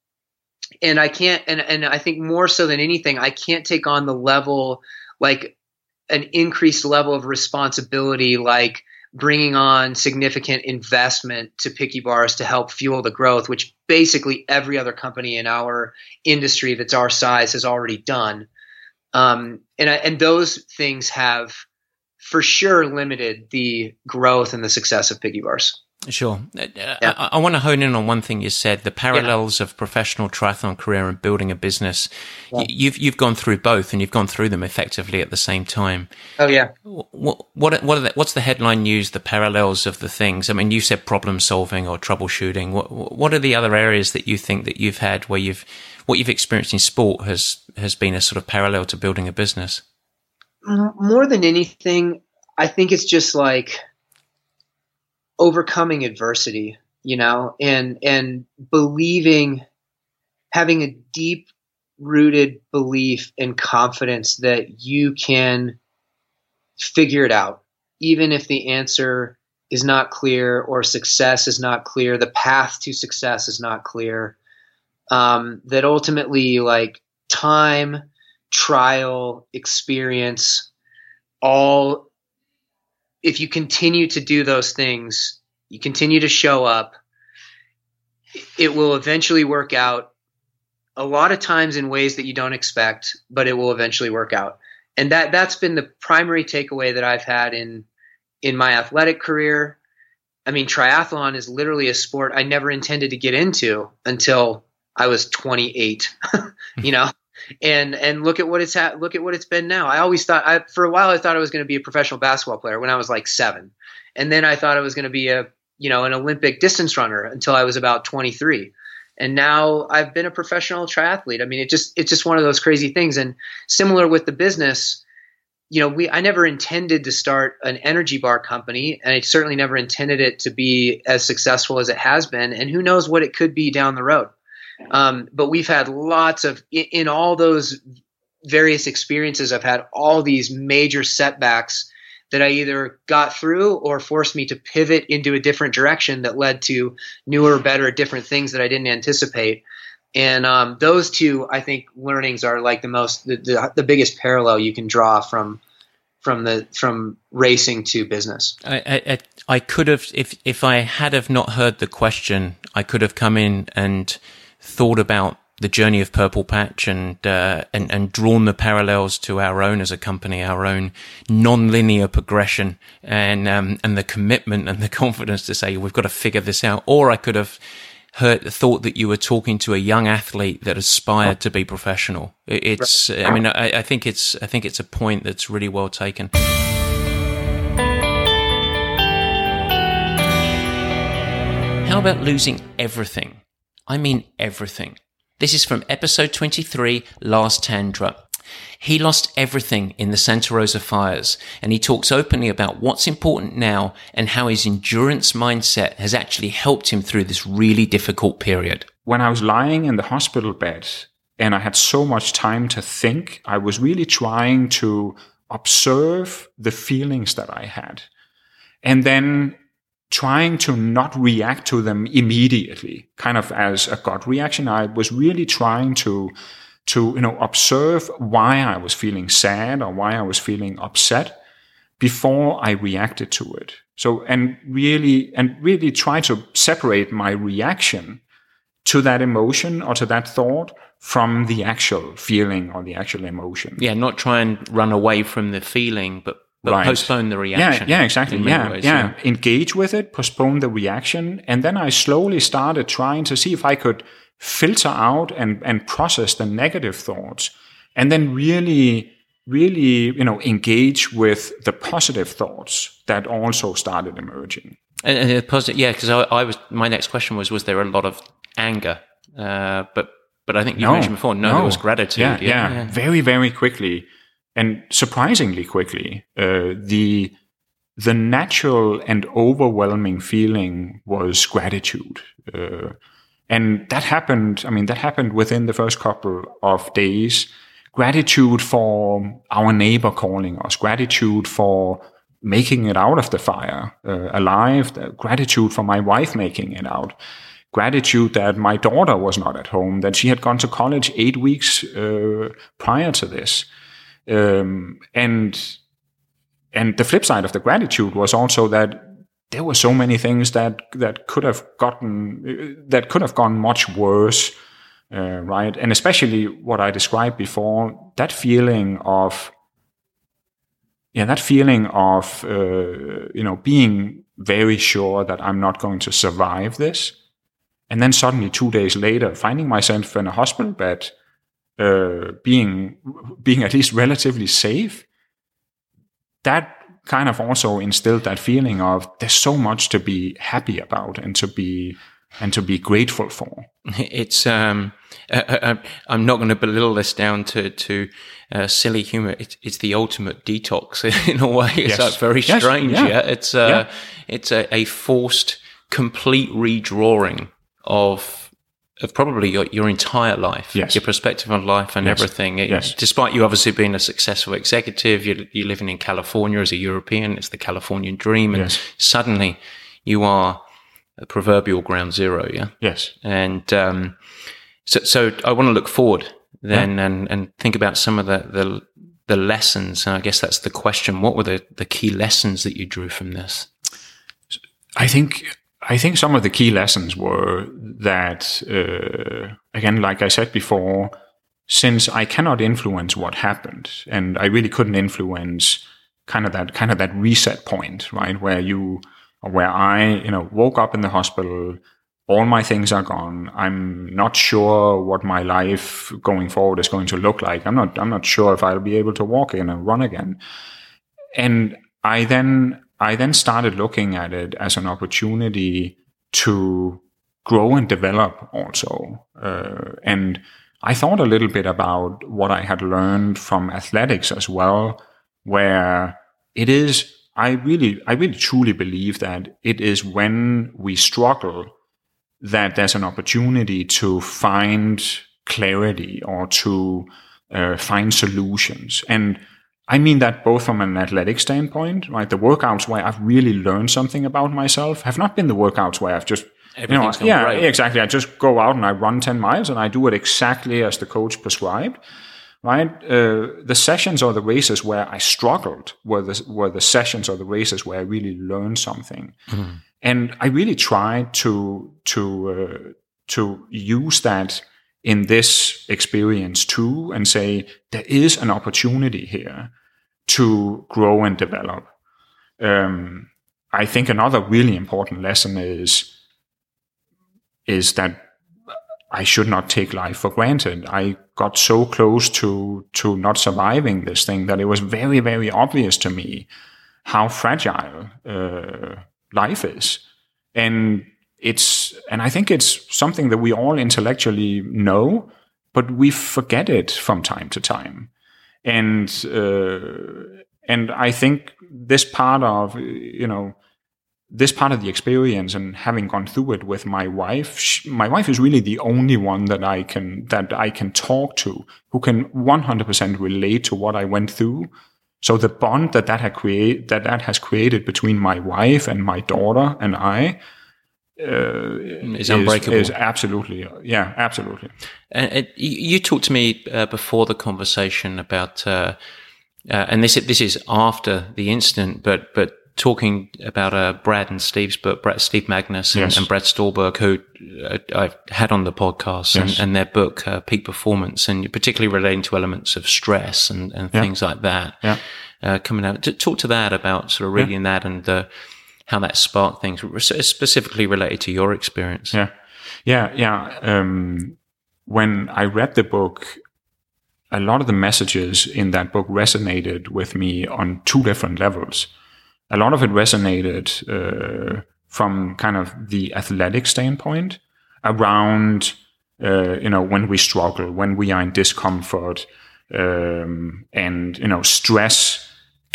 and I can't, and and I think more so than anything, I can't take on the level like an increased level of responsibility, like bringing on significant investment to Picky Bars to help fuel the growth, which basically every other company in our industry that's our size has already done. Um, and and those things have for sure limited the growth and the success of Picky Bars. Sure. Uh, yeah. I, I, want to hone in on one thing you said: the parallels yeah. of professional triathlon career and building a business. Yeah. You've you've gone through both, and you've gone through them effectively at the same time. Oh yeah. What what what the, what's the headline news? The parallels of the things. I mean, you said problem solving or troubleshooting. What what are the other areas that you think that you've had where you've what you've experienced in sport has has been a sort of parallel to building a business? Mm, more than anything, I think it's just like overcoming adversity, you know, and and believing, having a deep rooted belief and confidence that you can figure it out, even if the answer is not clear or success is not clear, the path to success is not clear. Um, that ultimately, like time, trial, experience, all, if you continue to do those things, you continue to show up, it will eventually work out a lot of times in ways that you don't expect, but it will eventually work out. And that that's been the primary takeaway that I've had in in my athletic career. I mean, triathlon is literally a sport I never intended to get into until I was 28. you hmm. know, and and look at what it's ha- look at what it's been now. I always thought I for a while I thought I was going to be a professional basketball player when I was like seven, and then I thought I was going to be a you know an Olympic distance runner until I was about 23 and now I've been a professional triathlete. I mean, it just it's just one of those crazy things. And similar with the business, you know, we I never intended to start an energy bar company, and I certainly never intended it to be as successful as it has been. And who knows what it could be down the road. Um, but we've had lots of in, in all those various experiences. I've had all these major setbacks that I either got through or forced me to pivot into a different direction that led to newer, better, different things that I didn't anticipate. And um, those two, I think, learnings are like the most, the, the, the, biggest parallel you can draw from from the from racing to business. I, I, I could have, if if I had have not heard the question, I could have come in and thought about the journey of Purple Patch and, uh, and, and drawn the parallels to our own as a company, our own non-linear progression and, um, and the commitment and the confidence to say, we've got to figure this out. Or I could have heard, thought that you were talking to a young athlete that aspired to be professional. It's, I mean, I, I think it's, I think it's a point that's really well taken. How about losing everything? I mean everything. This is from episode 23, Lars Tandra. He lost everything in the Santa Rosa fires, and he talks openly about what's important now and how his endurance mindset has actually helped him through this really difficult period. When I was lying in the hospital bed and I had so much time to think, I was really trying to observe the feelings that I had. And then trying to not react to them immediately, kind of as a gut reaction. I was really trying to, to, you know, observe why I was feeling sad or why I was feeling upset before I reacted to it. So, and really, and really try to separate my reaction to that emotion or to that thought from the actual feeling or the actual emotion. Yeah, not try and run away from the feeling, but right. postpone the reaction. Yeah, yeah, exactly. Yeah, ways, yeah, yeah. Engage with it, postpone the reaction, and then I slowly started trying to see if I could filter out and and process the negative thoughts, and then really, really, you know, engage with the positive thoughts that also started emerging. And, and positive, yeah, because I, I, was my next question was was there a lot of anger, uh, but but I think you no, mentioned before, no, no, there was gratitude. Yeah, yeah, yeah, very very quickly and surprisingly quickly, uh, the the natural and overwhelming feeling was gratitude. Uh, and that happened, I mean, that happened within the first couple of days. Gratitude for our neighbor calling us, gratitude for making it out of the fire uh, alive, gratitude for my wife making it out, gratitude that my daughter was not at home, that she had gone to college eight weeks uh, prior to this. Um, and and the flip side of the gratitude was also that there were so many things that that could have gotten that could have gone much worse, uh, right? And especially what I described before, that feeling of yeah, that feeling of uh, you know being very sure that I'm not going to survive this, and then suddenly two days later finding myself in a hospital bed uh, being being at least relatively safe, that kind of also instilled that feeling of there's so much to be happy about and to be and to be grateful for. It's um, uh, uh, I'm not going to belittle this down to to uh, silly humor. It's it's the ultimate detox in a way. It's Yes. like very Yes, strange. yeah. Yeah, it's uh, Yeah. it's a, a forced, complete redrawing of of probably your, your entire life, Yes. your perspective on life and Yes. everything. It- Yes. Despite you obviously being a successful executive, you're, you're living in California as a European. It's the Californian dream, and suddenly you are a proverbial ground zero. Yeah. Yes. And um, so, so I want to look forward then and, and think about some of the, the the lessons. And I guess that's the question: What were the, the key lessons that you drew from this? I think I think some of the key lessons were that uh, again, like I said before, since I cannot influence what happened, and I really couldn't influence kind of that kind of that reset point, right, where you where I, you know, woke up in the hospital. All my things are gone. I'm not sure what my life going forward is going to look like. I'm not. I'm not sure if I'll be able to walk again and run again. And I then I then started looking at it as an opportunity to grow and develop also. Uh, and I thought a little bit about what I had learned from athletics as well, where it is, I really, I really truly believe that it is when we struggle that there's an opportunity to find clarity or to uh, find solutions. And I mean that both from an athletic standpoint, right? The workouts where I've really learned something about myself have not been the workouts where I've just, you know, yeah, great. exactly. I just go out and I run 10 miles and I do it exactly as the coach prescribed, right? Uh, the sessions or the races where I struggled were the, were the sessions or the races where I really learned something. And I really tried to, to, uh, to use that in this experience too and say there is an opportunity here to grow and develop. Um, I think another really important lesson is is that I should not take life for granted. I got so close to to not surviving this thing that it was very very obvious to me how fragile uh, life is, and it's and I think it's something that we all intellectually know, but we forget it from time to time, and uh, and I think this part of you know this part of the experience and having gone through it with my wife, sh my wife is really the only one that I can that I can talk to who can 100% relate to what I went through. So the bond that that had create that that has created between my wife and my daughter and I uh, Is unbreakable. Is, absolutely, yeah, absolutely. And you talked to me uh, before the conversation about, uh, uh, and this this is after the incident, but but talking about uh, Brad and Steve's book, Brad, Steve Magness and, Yes. and Brad Stulberg, who uh, I've had on the podcast, and, Yes. and their book uh, Peak Performance, and particularly relating to elements of stress and, and Yeah. things like that. Yeah. Uh, coming out, to talk to that about sort of reading that and uh, how that sparked things, specifically related to your experience. Yeah, yeah, yeah. Um, when I read the book, a lot of the messages in that book resonated with me on two different levels. A lot of it resonated uh, from kind of the athletic standpoint around, uh, you know, when we struggle, when we are in discomfort, um, and you know, stress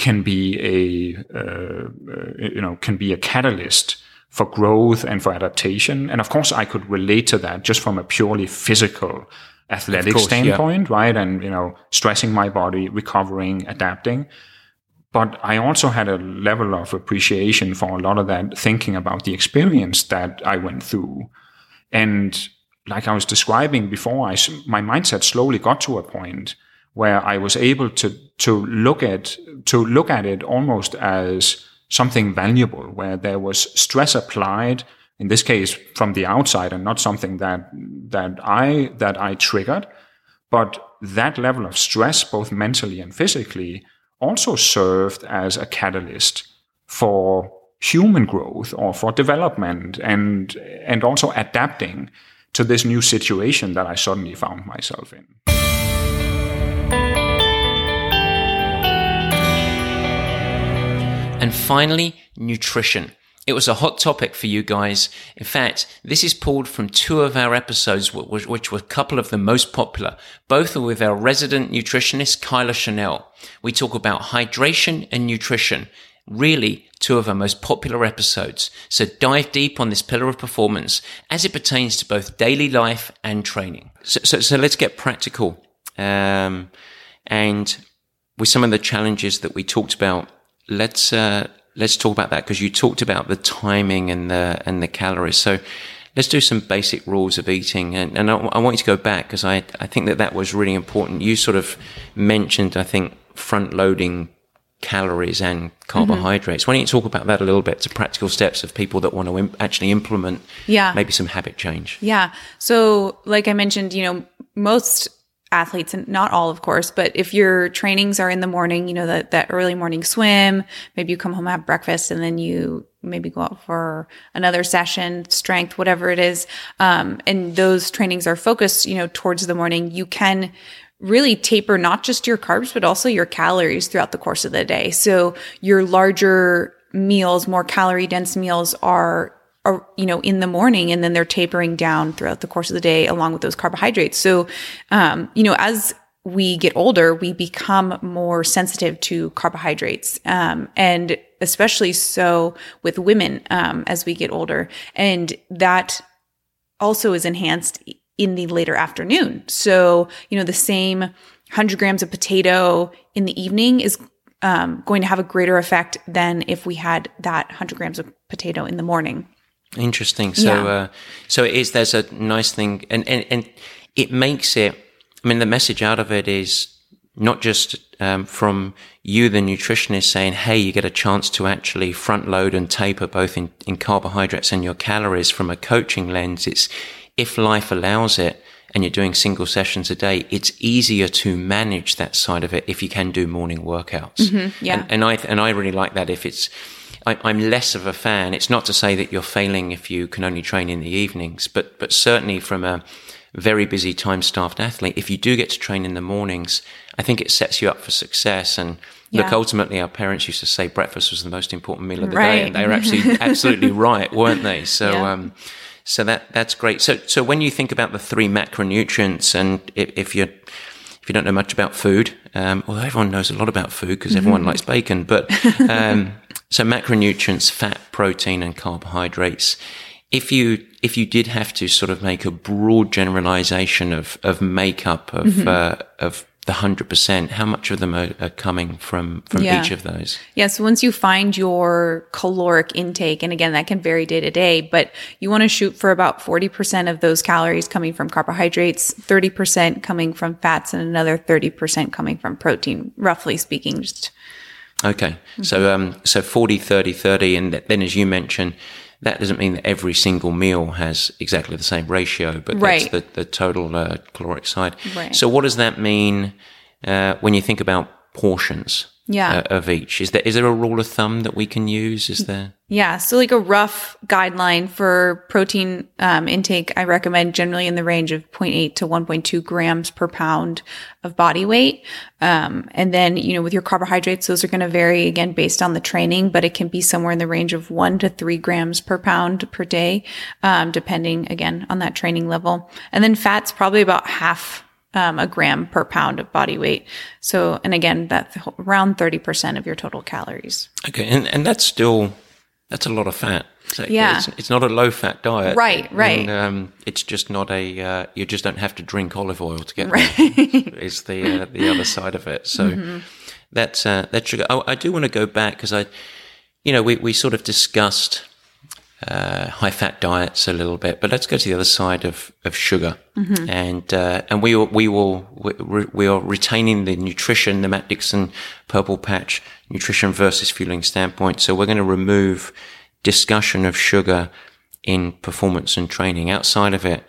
can be a uh, uh, you know can be a catalyst for growth and for adaptation. And of course, I could relate to that just from a purely physical, athletic course, yeah. standpoint, right? And you know, stressing my body, recovering, adapting. But I also had a level of appreciation for a lot of that, thinking about the experience that I went through. And like I was describing before, I, my mindset slowly got to a point where I was able to, to look at, to look at it almost as something valuable, where there was stress applied, in this case from the outside and not something that, that I, that I triggered. But that level of stress, both mentally and physically, also served as a catalyst for human growth or for development and and also adapting to this new situation that I suddenly found myself in. And finally, nutrition. It was a hot topic for you guys. In fact, this is pulled from two of our episodes, which, were a couple of the most popular. Both are with our resident nutritionist, Kyla Channell. We talk about hydration and nutrition. Really, two of our most popular episodes. So dive deep on this pillar of performance as it pertains to both daily life and training. So, so, so let's get practical. Um, and with some of the challenges that we talked about, let's, uh, let's talk about that because you talked about the timing and the and the calories. So let's do some basic rules of eating. And, and I, I want you to go back because I I think that that was really important. You sort of mentioned I think front loading calories and carbohydrates. Mm-hmm. Why don't you talk about that a little bit to practical steps of people that want to Im- actually implement yeah. maybe some habit change? Yeah. So like I mentioned, you know, most athletes and not all of course but if your trainings are in the morning you know that that early morning swim maybe you come home have breakfast and then you maybe go out for another session strength whatever it is um, and those trainings are focused you know towards the morning you can really taper not just your carbs but also your calories throughout the course of the day. So your larger meals more calorie dense meals are are, you know, in the morning and then they're tapering down throughout the course of the day along with those carbohydrates. So, um, you know, as we get older, we become more sensitive to carbohydrates. Um, and especially so with women, um, as we get older. And that also is enhanced in the later afternoon. So, you know, the same 100 grams of potato in the evening is um, going to have a greater effect than if we had that 100 grams of potato in the morning. Interesting. So, yeah. uh, so it is. There's a nice thing, and, and and it makes it. I mean, the message out of it is not just um, from you, the nutritionist, saying, "Hey, you get a chance to actually front load and taper both in, in carbohydrates and your calories." From a coaching lens, it's if life allows it, and you're doing single sessions a day, it's easier to manage that side of it if you can do morning workouts. Mm-hmm, yeah, and, and I and I really like that if it's I, am less of a fan. It's not to say that you're failing if you can only train in the evenings, but but certainly from a very busy time staffed athlete, if you do get to train in the mornings, I think it sets you up for success. And yeah. look, ultimately, our parents used to say breakfast was the most important meal of the right. day, and they were absolutely absolutely right, weren't they? So. Yeah. Um, so that that's great. So so when you think about the three macronutrients, and if, if you're if you don't know much about food, um, although everyone knows a lot about food because everyone likes bacon, but um, so macronutrients, fat, protein, and carbohydrates. If you if you did have to sort of make a broad generalization of of makeup of mm-hmm. uh, of the hundred percent, how much of them are, are coming from from yeah. each of those? Yeah. So once you find your caloric intake, and again that can vary day to day, but you want to shoot for about forty percent of those calories coming from carbohydrates, thirty percent coming from fats, and another thirty percent coming from protein. Roughly speaking, just Okay. Mm-hmm. So, um, so 40, 30, 30. And then as you mentioned, that doesn't mean that every single meal has exactly the same ratio, but right. that's the, the total uh, caloric side. Right. So what does that mean uh, when you think about portions? yeah. Uh, of each. Is there is there a rule of thumb that we can use? Is there? Yeah, so like a rough guideline for protein um, intake, I recommend generally in the range of 0.8 to 1.2 grams per pound of body weight. Um, and then you know with your carbohydrates, those are going to vary again based on the training, but it can be somewhere in the range of one to three grams per pound per day, um, depending again on that training level. And then fats probably about half um, a gram per pound of body weight. So, and again, that's around 30% of your total calories. Okay. And, and that's still, that's a lot of fat. So yeah. It's, it's, not a low fat diet. Right, right. And, um, it's just not a, uh, you just don't have to drink olive oil to get right. Is the, uh, the other side of it. So mm-hmm. that's, uh, that's sugar. Oh, I do want to go back because I, you know, we, we sort of discussed, uh, high fat diets a little bit, but let's go to the other side of, of sugar. Mm-hmm. And, uh, and we will, we will, we, we are retaining the nutrition, the Matt Dixon purple patch nutrition versus fueling standpoint. So we're going to remove discussion of sugar in performance and training. Outside of it,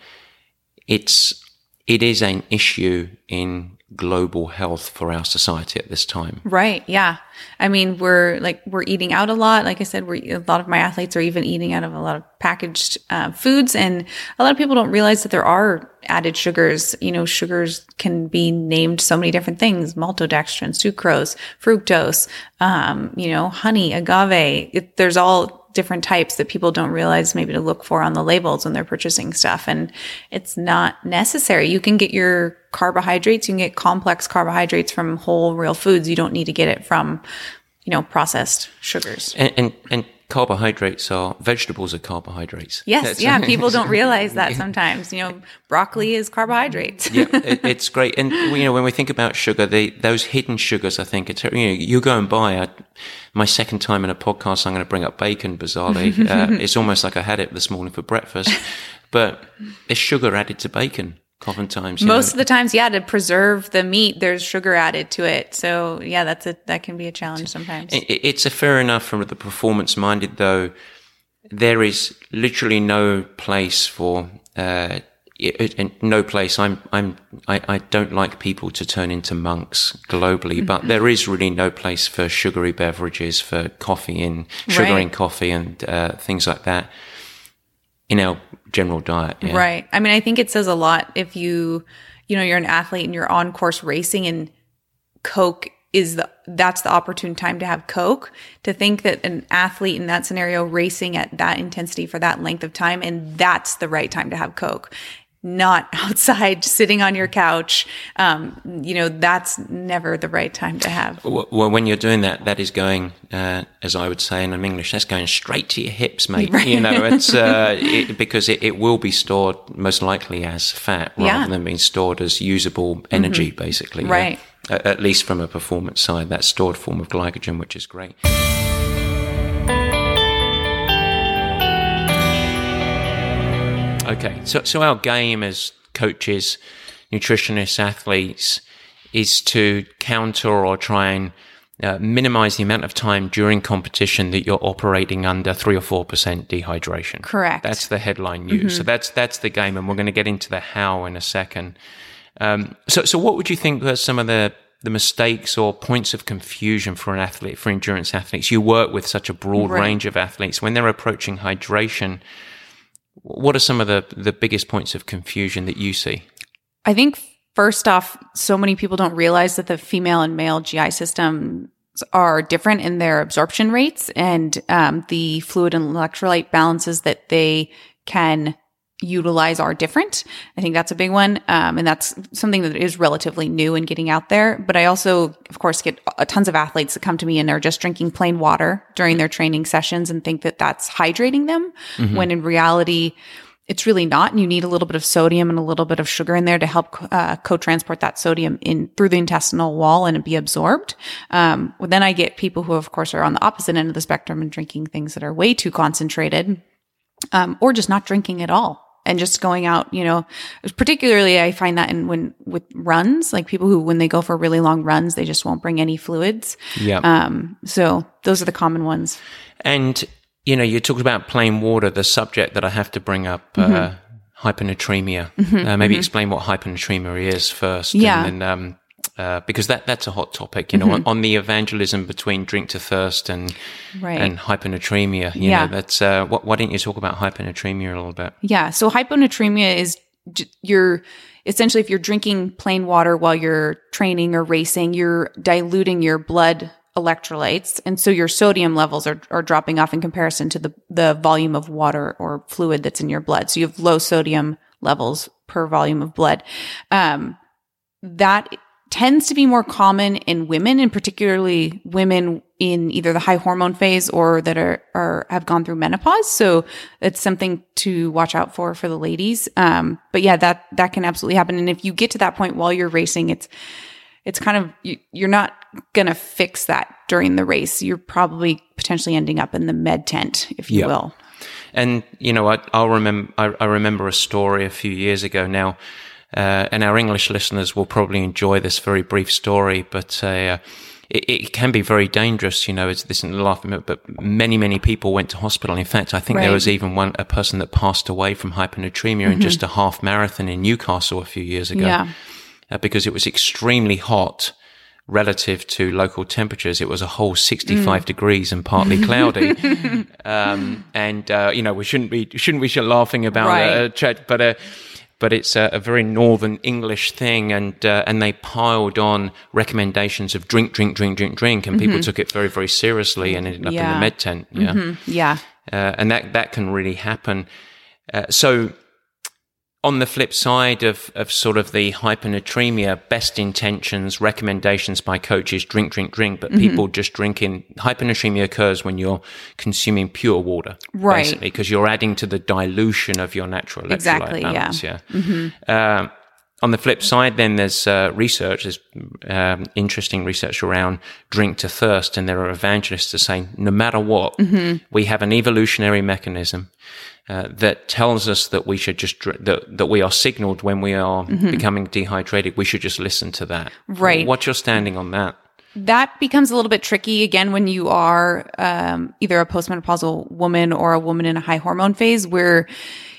it's, it is an issue in global health for our society at this time. Right. Yeah. I mean, we're like, we're eating out a lot. Like I said, we're, a lot of my athletes are even eating out of a lot of packaged uh, foods. And a lot of people don't realize that there are added sugars. You know, sugars can be named so many different things, maltodextrin, sucrose, fructose, um, you know, honey, agave. It, there's all different types that people don't realize maybe to look for on the labels when they're purchasing stuff. And it's not necessary. You can get your carbohydrates, you can get complex carbohydrates from whole real foods. You don't need to get it from, you know, processed sugars. And, and, and carbohydrates are vegetables are carbohydrates. Yes, That's- yeah. People don't realize that sometimes. You know, broccoli is carbohydrates. yeah, it, it's great. And you know, when we think about sugar, they, those hidden sugars, I think it's you know, you go and buy. I, my second time in a podcast, I'm going to bring up bacon. Bizarrely, uh, it's almost like I had it this morning for breakfast, but it's sugar added to bacon. Oftentimes, you Most of the times, yeah, to preserve the meat, there's sugar added to it. So yeah, that's a that can be a challenge sometimes. It- It's a fair enough from the performance minded, though. There is literally no place for. Uh, it, it- and no place. I'm. I'm. I, I don't like people to turn into monks globally, but there is really no place for sugary beverages, for coffee and sugar in Right. coffee and uh, things like that in our general diet. yeah. Right. I mean, I think it says a lot if you, you know, you're an athlete and you're on course racing and Coke is the that's the opportune time to have Coke. To think that an athlete in that scenario racing at that intensity for that length of time and that's the right time to have Coke. Not outside sitting on your couch. Um, you know, that's never the right time to have. Well, when you're doing that, that is going, uh, as I would say in English, that's going straight to your hips, mate. You know, it's uh, it, because it, it will be stored most likely as fat rather Yeah. than being stored as usable energy, basically. yeah. Right. A- At least from a performance side, that stored form of glycogen, which is great. Okay, so so our game as coaches, nutritionists, athletes is to counter or try and uh, minimize the amount of time during competition that you're operating under three or four percent dehydration. Correct. That's the headline news. So that's that's the game, and we're going to get into the how in a second. Um, so so what would you think were some of the the mistakes or points of confusion for an athlete, for endurance athletes? You work with such a broad Right. range of athletes when they're approaching hydration. What are some of the, the biggest points of confusion that you see? I think first off, so many people don't realize that the female and male GI systems are different in their absorption rates and um, the fluid and electrolyte balances that they can utilize are different. I think that's a big one. Um, and that's something that is relatively new and getting out there. But I also, of course, get tons of athletes that come to me and are just drinking plain water during their training sessions and think that that's hydrating them when in reality, it's really not. And you need a little bit of sodium and a little bit of sugar in there to help uh, co-transport that sodium in through the intestinal wall and be absorbed. Um, well, then I get people who, of course, are on the opposite end of the spectrum and drinking things that are way too concentrated, um, or just not drinking at all and just going out. You know, particularly I find that in when with runs, like people who when they go for really long runs, they just won't bring any fluids. Yeah. Um, so those are the common ones. And, you know, you talked about plain water, the subject that I have to bring up, uh, hyponatremia. uh, maybe explain what hyponatremia is first. Yeah. And then, um, uh, because that, that's a hot topic, you know, on, on the evangelism between drink to thirst and, Right. and hyponatremia. You Yeah. know, that's, uh, what, why didn't you talk about hyponatremia a little bit? Yeah. So hyponatremia is j- you're essentially if you're drinking plain water while you're training or racing, you're diluting your blood electrolytes. And so your sodium levels are, are dropping off in comparison to the, the volume of water or fluid that's in your blood. So you have low sodium levels per volume of blood. Um, that tends to be more common in women and particularly women in either the high hormone phase or that are, are have gone through menopause. So it's something to watch out for for the ladies. Um, but yeah that that can absolutely happen. And if you get to that point while you're racing it's it's kind of you, you're not gonna fix that during the race. You're probably potentially ending up in the med tent if you Yeah. will. And you know, I, I'll remember. I, I remember a story a few years ago. Now, uh, and our English listeners will probably enjoy this very brief story. But uh, it, it can be very dangerous. You know, it's this isn't laughing, but many many people went to hospital. In fact, I think there was even one a person that passed away from hyponatremia in just a half marathon in Newcastle a few years ago yeah uh, because it was extremely hot relative to local temperatures. It was a whole 65 degrees and partly cloudy. um, and, uh, you know, we shouldn't be, shouldn't we should laughing about Right. uh, chat, but, uh, but it's a, a very northern English thing, and uh, and they piled on recommendations of drink, drink, drink, drink, drink, and people took it very, very seriously and ended up in the med tent. Yeah, yeah uh, and that that can really happen. Uh, so on the flip side of, of sort of the hypernatremia, best intentions, recommendations by coaches, drink, drink, drink, but mm-hmm. people just drinking. Hypernatremia occurs when you're consuming pure water, right? Basically, because you're adding to the dilution of your natural electrolyte exactly, balance. Yeah. yeah. Mm-hmm. Uh, on the flip side, then there's uh, research, there's um, interesting research around drink to thirst, and there are evangelists that say no matter what, mm-hmm. we have an evolutionary mechanism uh, that tells us that we should just that that we are signaled when we are mm-hmm. becoming dehydrated. We should just listen to that. Right. What's your standing on that? That becomes a little bit tricky again when you are um, either a postmenopausal woman or a woman in a high hormone phase where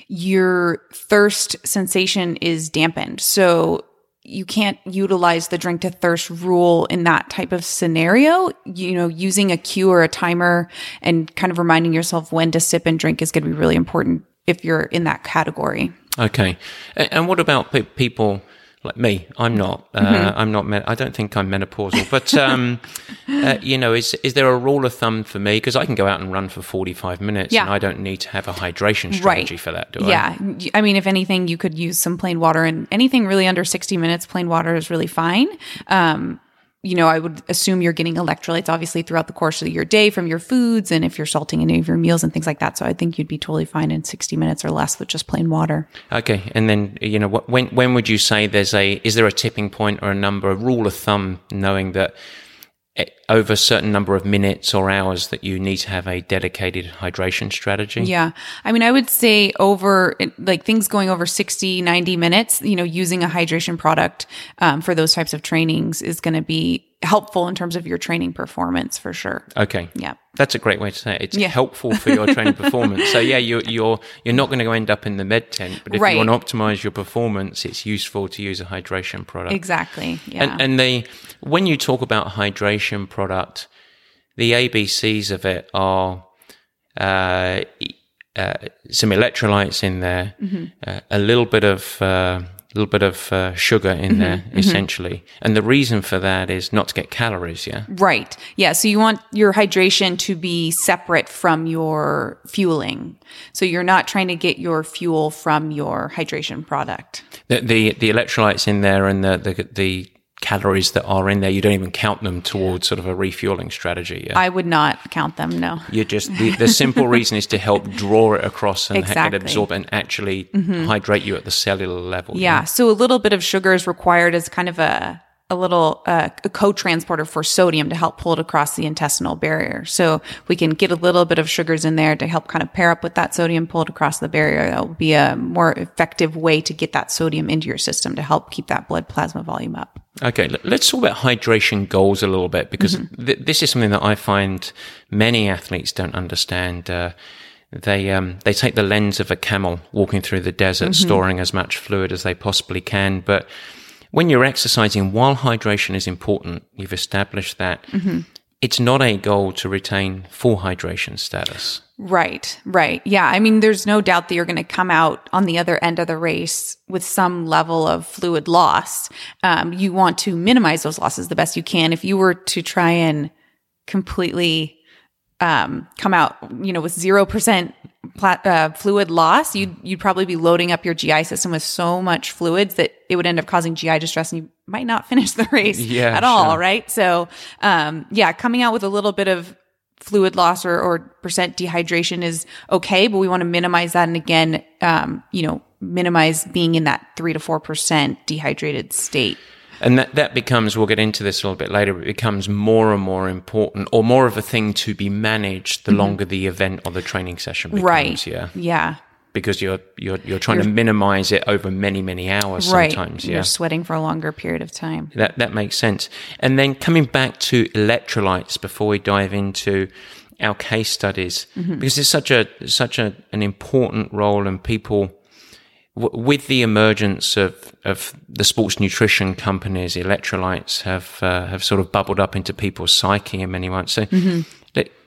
your thirst sensation is dampened. So you can't utilize the drink to thirst rule in that type of scenario. You know, using a cue or a timer and kind of reminding yourself when to sip and drink is going to be really important if you're in that category. Okay. And what about people like me. I'm not. Uh, mm-hmm. I'm not. Me- I don't think I'm menopausal. But um, uh, you know, is is there a rule of thumb for me? Because I can go out and run for 45 minutes, yeah. and I don't need to have a hydration strategy right. for that, do yeah. I? Yeah. I mean, if anything, you could use some plain water, and anything really under 60 minutes, plain water is really fine. Um, you know, I would assume you're getting electrolytes obviously throughout the course of your day from your foods and if you're salting any of your meals and things like that. So I think you'd be totally fine in 60 minutes or less with just plain water. Okay. And then, you know, when, when would you say there's a, is there a tipping point or a number, a rule of thumb, knowing that over a certain number of minutes or hours that you need to have a dedicated hydration strategy? Yeah. I mean, I would say over like things going over 60, 90 minutes, you know, using a hydration product um, for those types of trainings is going to be helpful in terms of your training performance for sure. Okay. Yeah. That's a great way to say it. It's yeah. helpful for your training performance. So yeah, you're you're you're not going to end up in the med tent, but if right. you want to optimize your performance, it's useful to use a hydration product. Exactly. Yeah. And, and the when you talk about hydration product, the ABCs of it are uh, uh, some electrolytes in there, mm-hmm. uh, a little bit of uh, little bit of uh, sugar in mm-hmm, there, mm-hmm. essentially. Mm-hmm. And the reason for that is not to get calories, yeah? Right. Yeah. So you want your hydration to be separate from your fueling. So you're not trying to get your fuel from your hydration product. The, the, the electrolytes in there and the, the, the calories that are in there, you don't even count them towards sort of a refueling strategy. Yeah? I would not count them. No. You just the, the simple reason is to help draw it across and exactly. absorb and actually mm-hmm. hydrate you at the cellular level. Yeah, yeah. So a little bit of sugar is required as kind of a a little uh, a co-transporter for sodium to help pull it across the intestinal barrier. So we can get a little bit of sugars in there to help kind of pair up with that sodium, pull it across the barrier. That will be a more effective way to get that sodium into your system to help keep that blood plasma volume up. Okay, let's talk about hydration goals a little bit because mm-hmm. th- this is something that I find many athletes don't understand. Uh, they um, they take the lens of a camel walking through the desert, mm-hmm. storing as much fluid as they possibly can, but when you're exercising, while hydration is important, you've established that. Mm-hmm. It's not a goal to retain full hydration status. Right, right. Yeah. I mean, there's no doubt that you're going to come out on the other end of the race with some level of fluid loss. Um, you want to minimize those losses the best you can. If you were to try and completely um, come out, you know, with zero percent uh, fluid loss, you'd you'd probably be loading up your GI system with so much fluids that it would end up causing GI distress, and you might not finish the race yeah, at sure. all, right? So, um, yeah, coming out with a little bit of fluid loss or, or percent dehydration is okay, but we want to minimize that, and again, um, you know, minimize being in that three to four percent dehydrated state. And that, that becomes, we'll get into this a little bit later, it becomes more and more important or more of a thing to be managed the mm-hmm. longer the event or the training session becomes. Right. Yeah. Yeah. Because you're you're you're trying you're, to minimize it over many many hours right. sometimes. Yeah, you're sweating for a longer period of time. That that makes sense. And then coming back to electrolytes before we dive into our case studies, mm-hmm. because it's such a such a, an important role, and people with the emergence of, of the sports nutrition companies, electrolytes have uh, have sort of bubbled up into people's psyche in many ways. So, mm-hmm.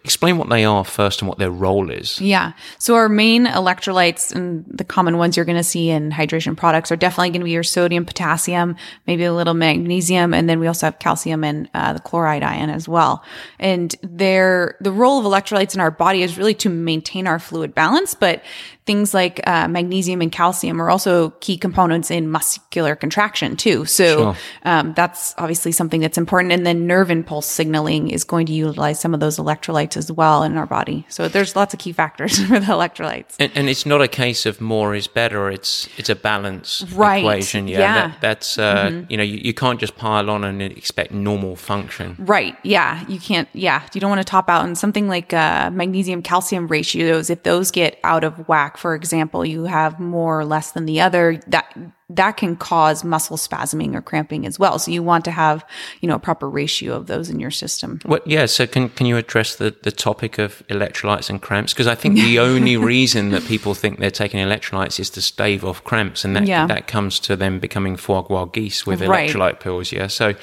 explain what they are first and what their role is. Yeah. So our main electrolytes and the common ones you're going to see in hydration products are definitely going to be your sodium, potassium, maybe a little magnesium, and then we also have calcium and uh, the chloride ion as well. And their the role of electrolytes in our body is really to maintain our fluid balance, but things like uh, magnesium and calcium are also key components in muscular contraction too. So Sure. um, that's obviously something that's important. And then nerve impulse signaling is going to utilize some of those electrolytes as well in our body. So there's lots of key factors for the electrolytes. And, and it's not a case of more is better. It's it's a balance Right. equation. Yeah, Yeah. That, that's uh, you know you, you can't just pile on and expect normal function. Right. Yeah. You can't, yeah. You don't want to top out and something like uh, magnesium calcium ratios. If those get out of whack, for example, you have more or less than the other, that, that can cause muscle spasming or cramping as well. So you want to have, you know, a proper ratio of those in your system. Well, yeah. So can can you address the, the topic of electrolytes and cramps? Because I think the only reason that people think they're taking electrolytes is to stave off cramps, and that Yeah. that comes to them becoming foie gras geese with Right. electrolyte pills. Yeah. So,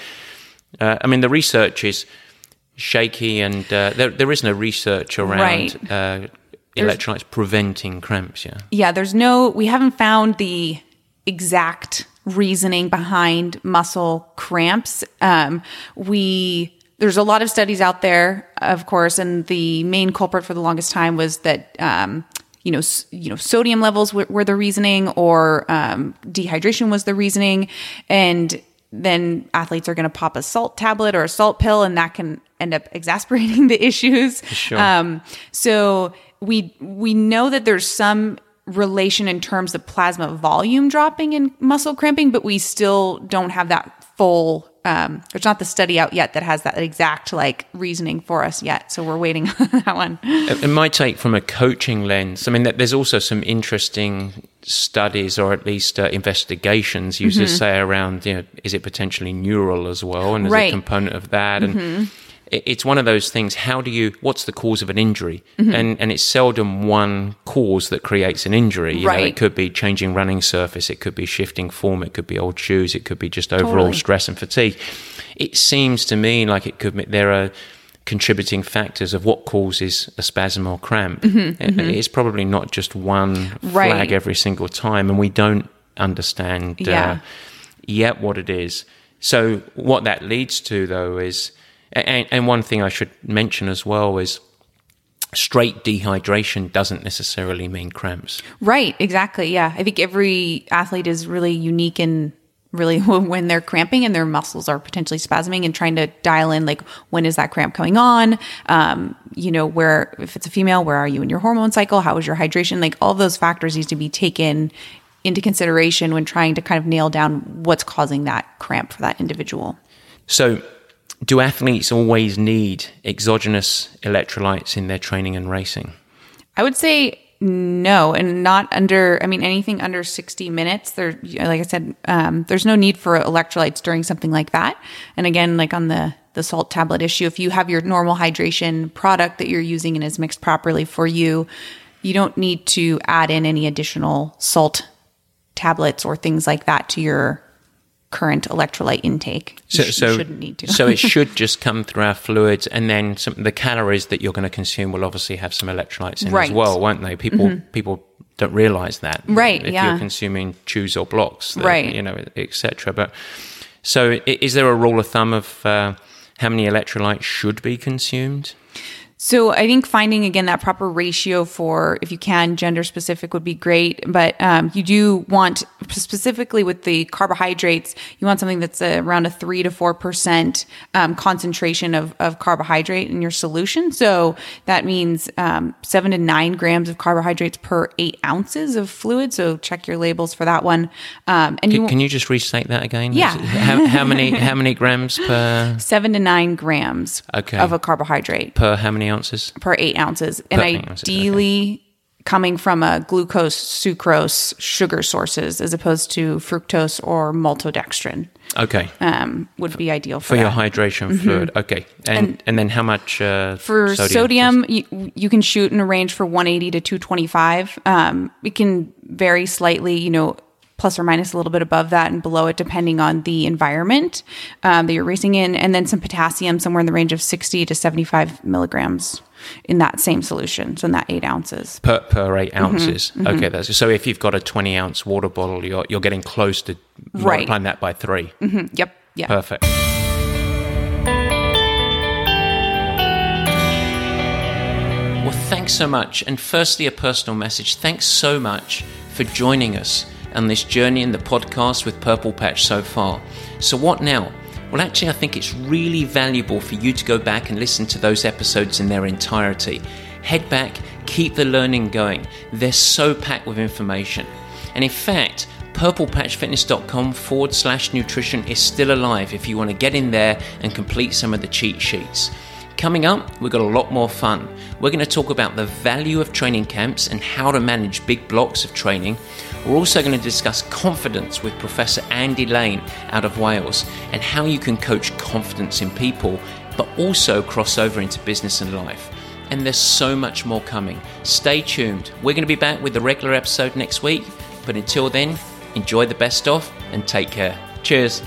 uh, I mean, the research is shaky, and uh, there there is no research around Right. uh, electrolytes preventing cramps. Yeah. Yeah, there's no, we haven't found the exact reasoning behind muscle cramps. Um, we, there's a lot of studies out there, of course, and the main culprit for the longest time was that, um, you know, s- you know, sodium levels were, were the reasoning, or um, dehydration was the reasoning, and then athletes are going to pop a salt tablet or a salt pill, and that can end up exasperating the issues. Sure. Um, so we we know that there's some relation in terms of plasma volume dropping and muscle cramping, but we still don't have that full. Um, there's not the study out yet that has that exact like reasoning for us yet. So we're waiting on that one. And my take from a coaching lens, I mean, that there's also some interesting studies or at least uh, investigations used to say around, you know, is it potentially neural as well? And there's Right. a component of that. And it, it's one of those things. How do you, what's the cause of an injury? And, and it's seldom one cause that creates an injury. You know, Right. it could be changing running surface. It could be shifting form. It could be old shoes. It could be just overall Totally. stress and fatigue. It seems to me like it could be, there are contributing factors of what causes a spasm or cramp. It- It's probably not just one Mm-hmm, Right. flag every single time, and we don't understand Yeah. uh, yet what it is. So what that leads to, though, is and, and one thing I should mention as well is straight dehydration doesn't necessarily mean cramps. Right, exactly. Yeah. I think every athlete is really unique in really when they're cramping and their muscles are potentially spasming and trying to dial in like when is that cramp coming on? Um, you know, where if it's a female, where are you in your hormone cycle? How is your hydration? Like all those factors need to be taken into consideration when trying to kind of nail down what's causing that cramp for that individual. So, do athletes always need exogenous electrolytes in their training and racing? I would say no, and not under. I mean, anything under sixty minutes. There, like I said, um, there's no need for electrolytes during something like that. And again, like on the the salt tablet issue, if you have your normal hydration product that you're using and is mixed properly for you, you don't need to add in any additional salt tablets or things like that to your current electrolyte intake. You, sh- you shouldn't need to. so it should just come through our fluids, and then some, the calories that you're going to consume will obviously have some electrolytes in Right. Mm-hmm. as well, won't they? People people don't realize that, Right, If yeah. you're consuming chews or blocks, that, Right. You know, etc. But so, is there a rule of thumb of uh, how many electrolytes should be consumed? So I think finding again that proper ratio for if you can gender specific would be great, but um, you do want specifically with the carbohydrates, you want something that's around a three to four percent um, concentration of, of carbohydrate in your solution. So that means um, seven to nine grams of carbohydrates per eight ounces of fluid. So check your labels for that one. Um, and you Can, can you just restate that again? Yeah. How, how many how many grams per seven to nine grams Okay. of a carbohydrate. per how many ounces? per eight ounces, and Per eight ounces, ideally coming from a glucose, sucrose, sugar sources as opposed to fructose or maltodextrin Okay. um, would be ideal for, for your that. Mm-hmm. hydration fluid. Okay. And, and then how much uh, For sodium, you, you can shoot in a range for 180 to 225. Um, it can vary slightly. You know, plus or minus a little bit above that and below it, depending on the environment um, that you're racing in, and then some potassium somewhere in the range of 60 to 75 milligrams in that same solution. So in that eight ounces per, per 8 ounces. Mm-hmm, okay, that's so if you've got a 20 ounce water bottle, you're, you're getting close to right. multiplying that by 3 mm-hmm. Yep. Yeah. Perfect. Well, thanks so much. And firstly, a personal message. Thanks so much for joining us on this journey in the podcast with Purple Patch so far. So, what now? Well, actually, I think it's really valuable for you to go back and listen to those episodes in their entirety. Head back, keep the learning going. They're so packed with information. And in fact, purplepatchfitness.com forward slash nutrition is still alive if you want to get in there and complete some of the cheat sheets. Coming up, we've got a lot more fun. We're going to talk about the value of training camps and how to manage big blocks of training. We're also going to discuss confidence with Professor Andy Lane out of Wales and how you can coach confidence in people, but also cross over into business and life. And there's so much more coming. Stay tuned. We're going to be back with the regular episode next week, but until then, enjoy the best of and take care. Cheers.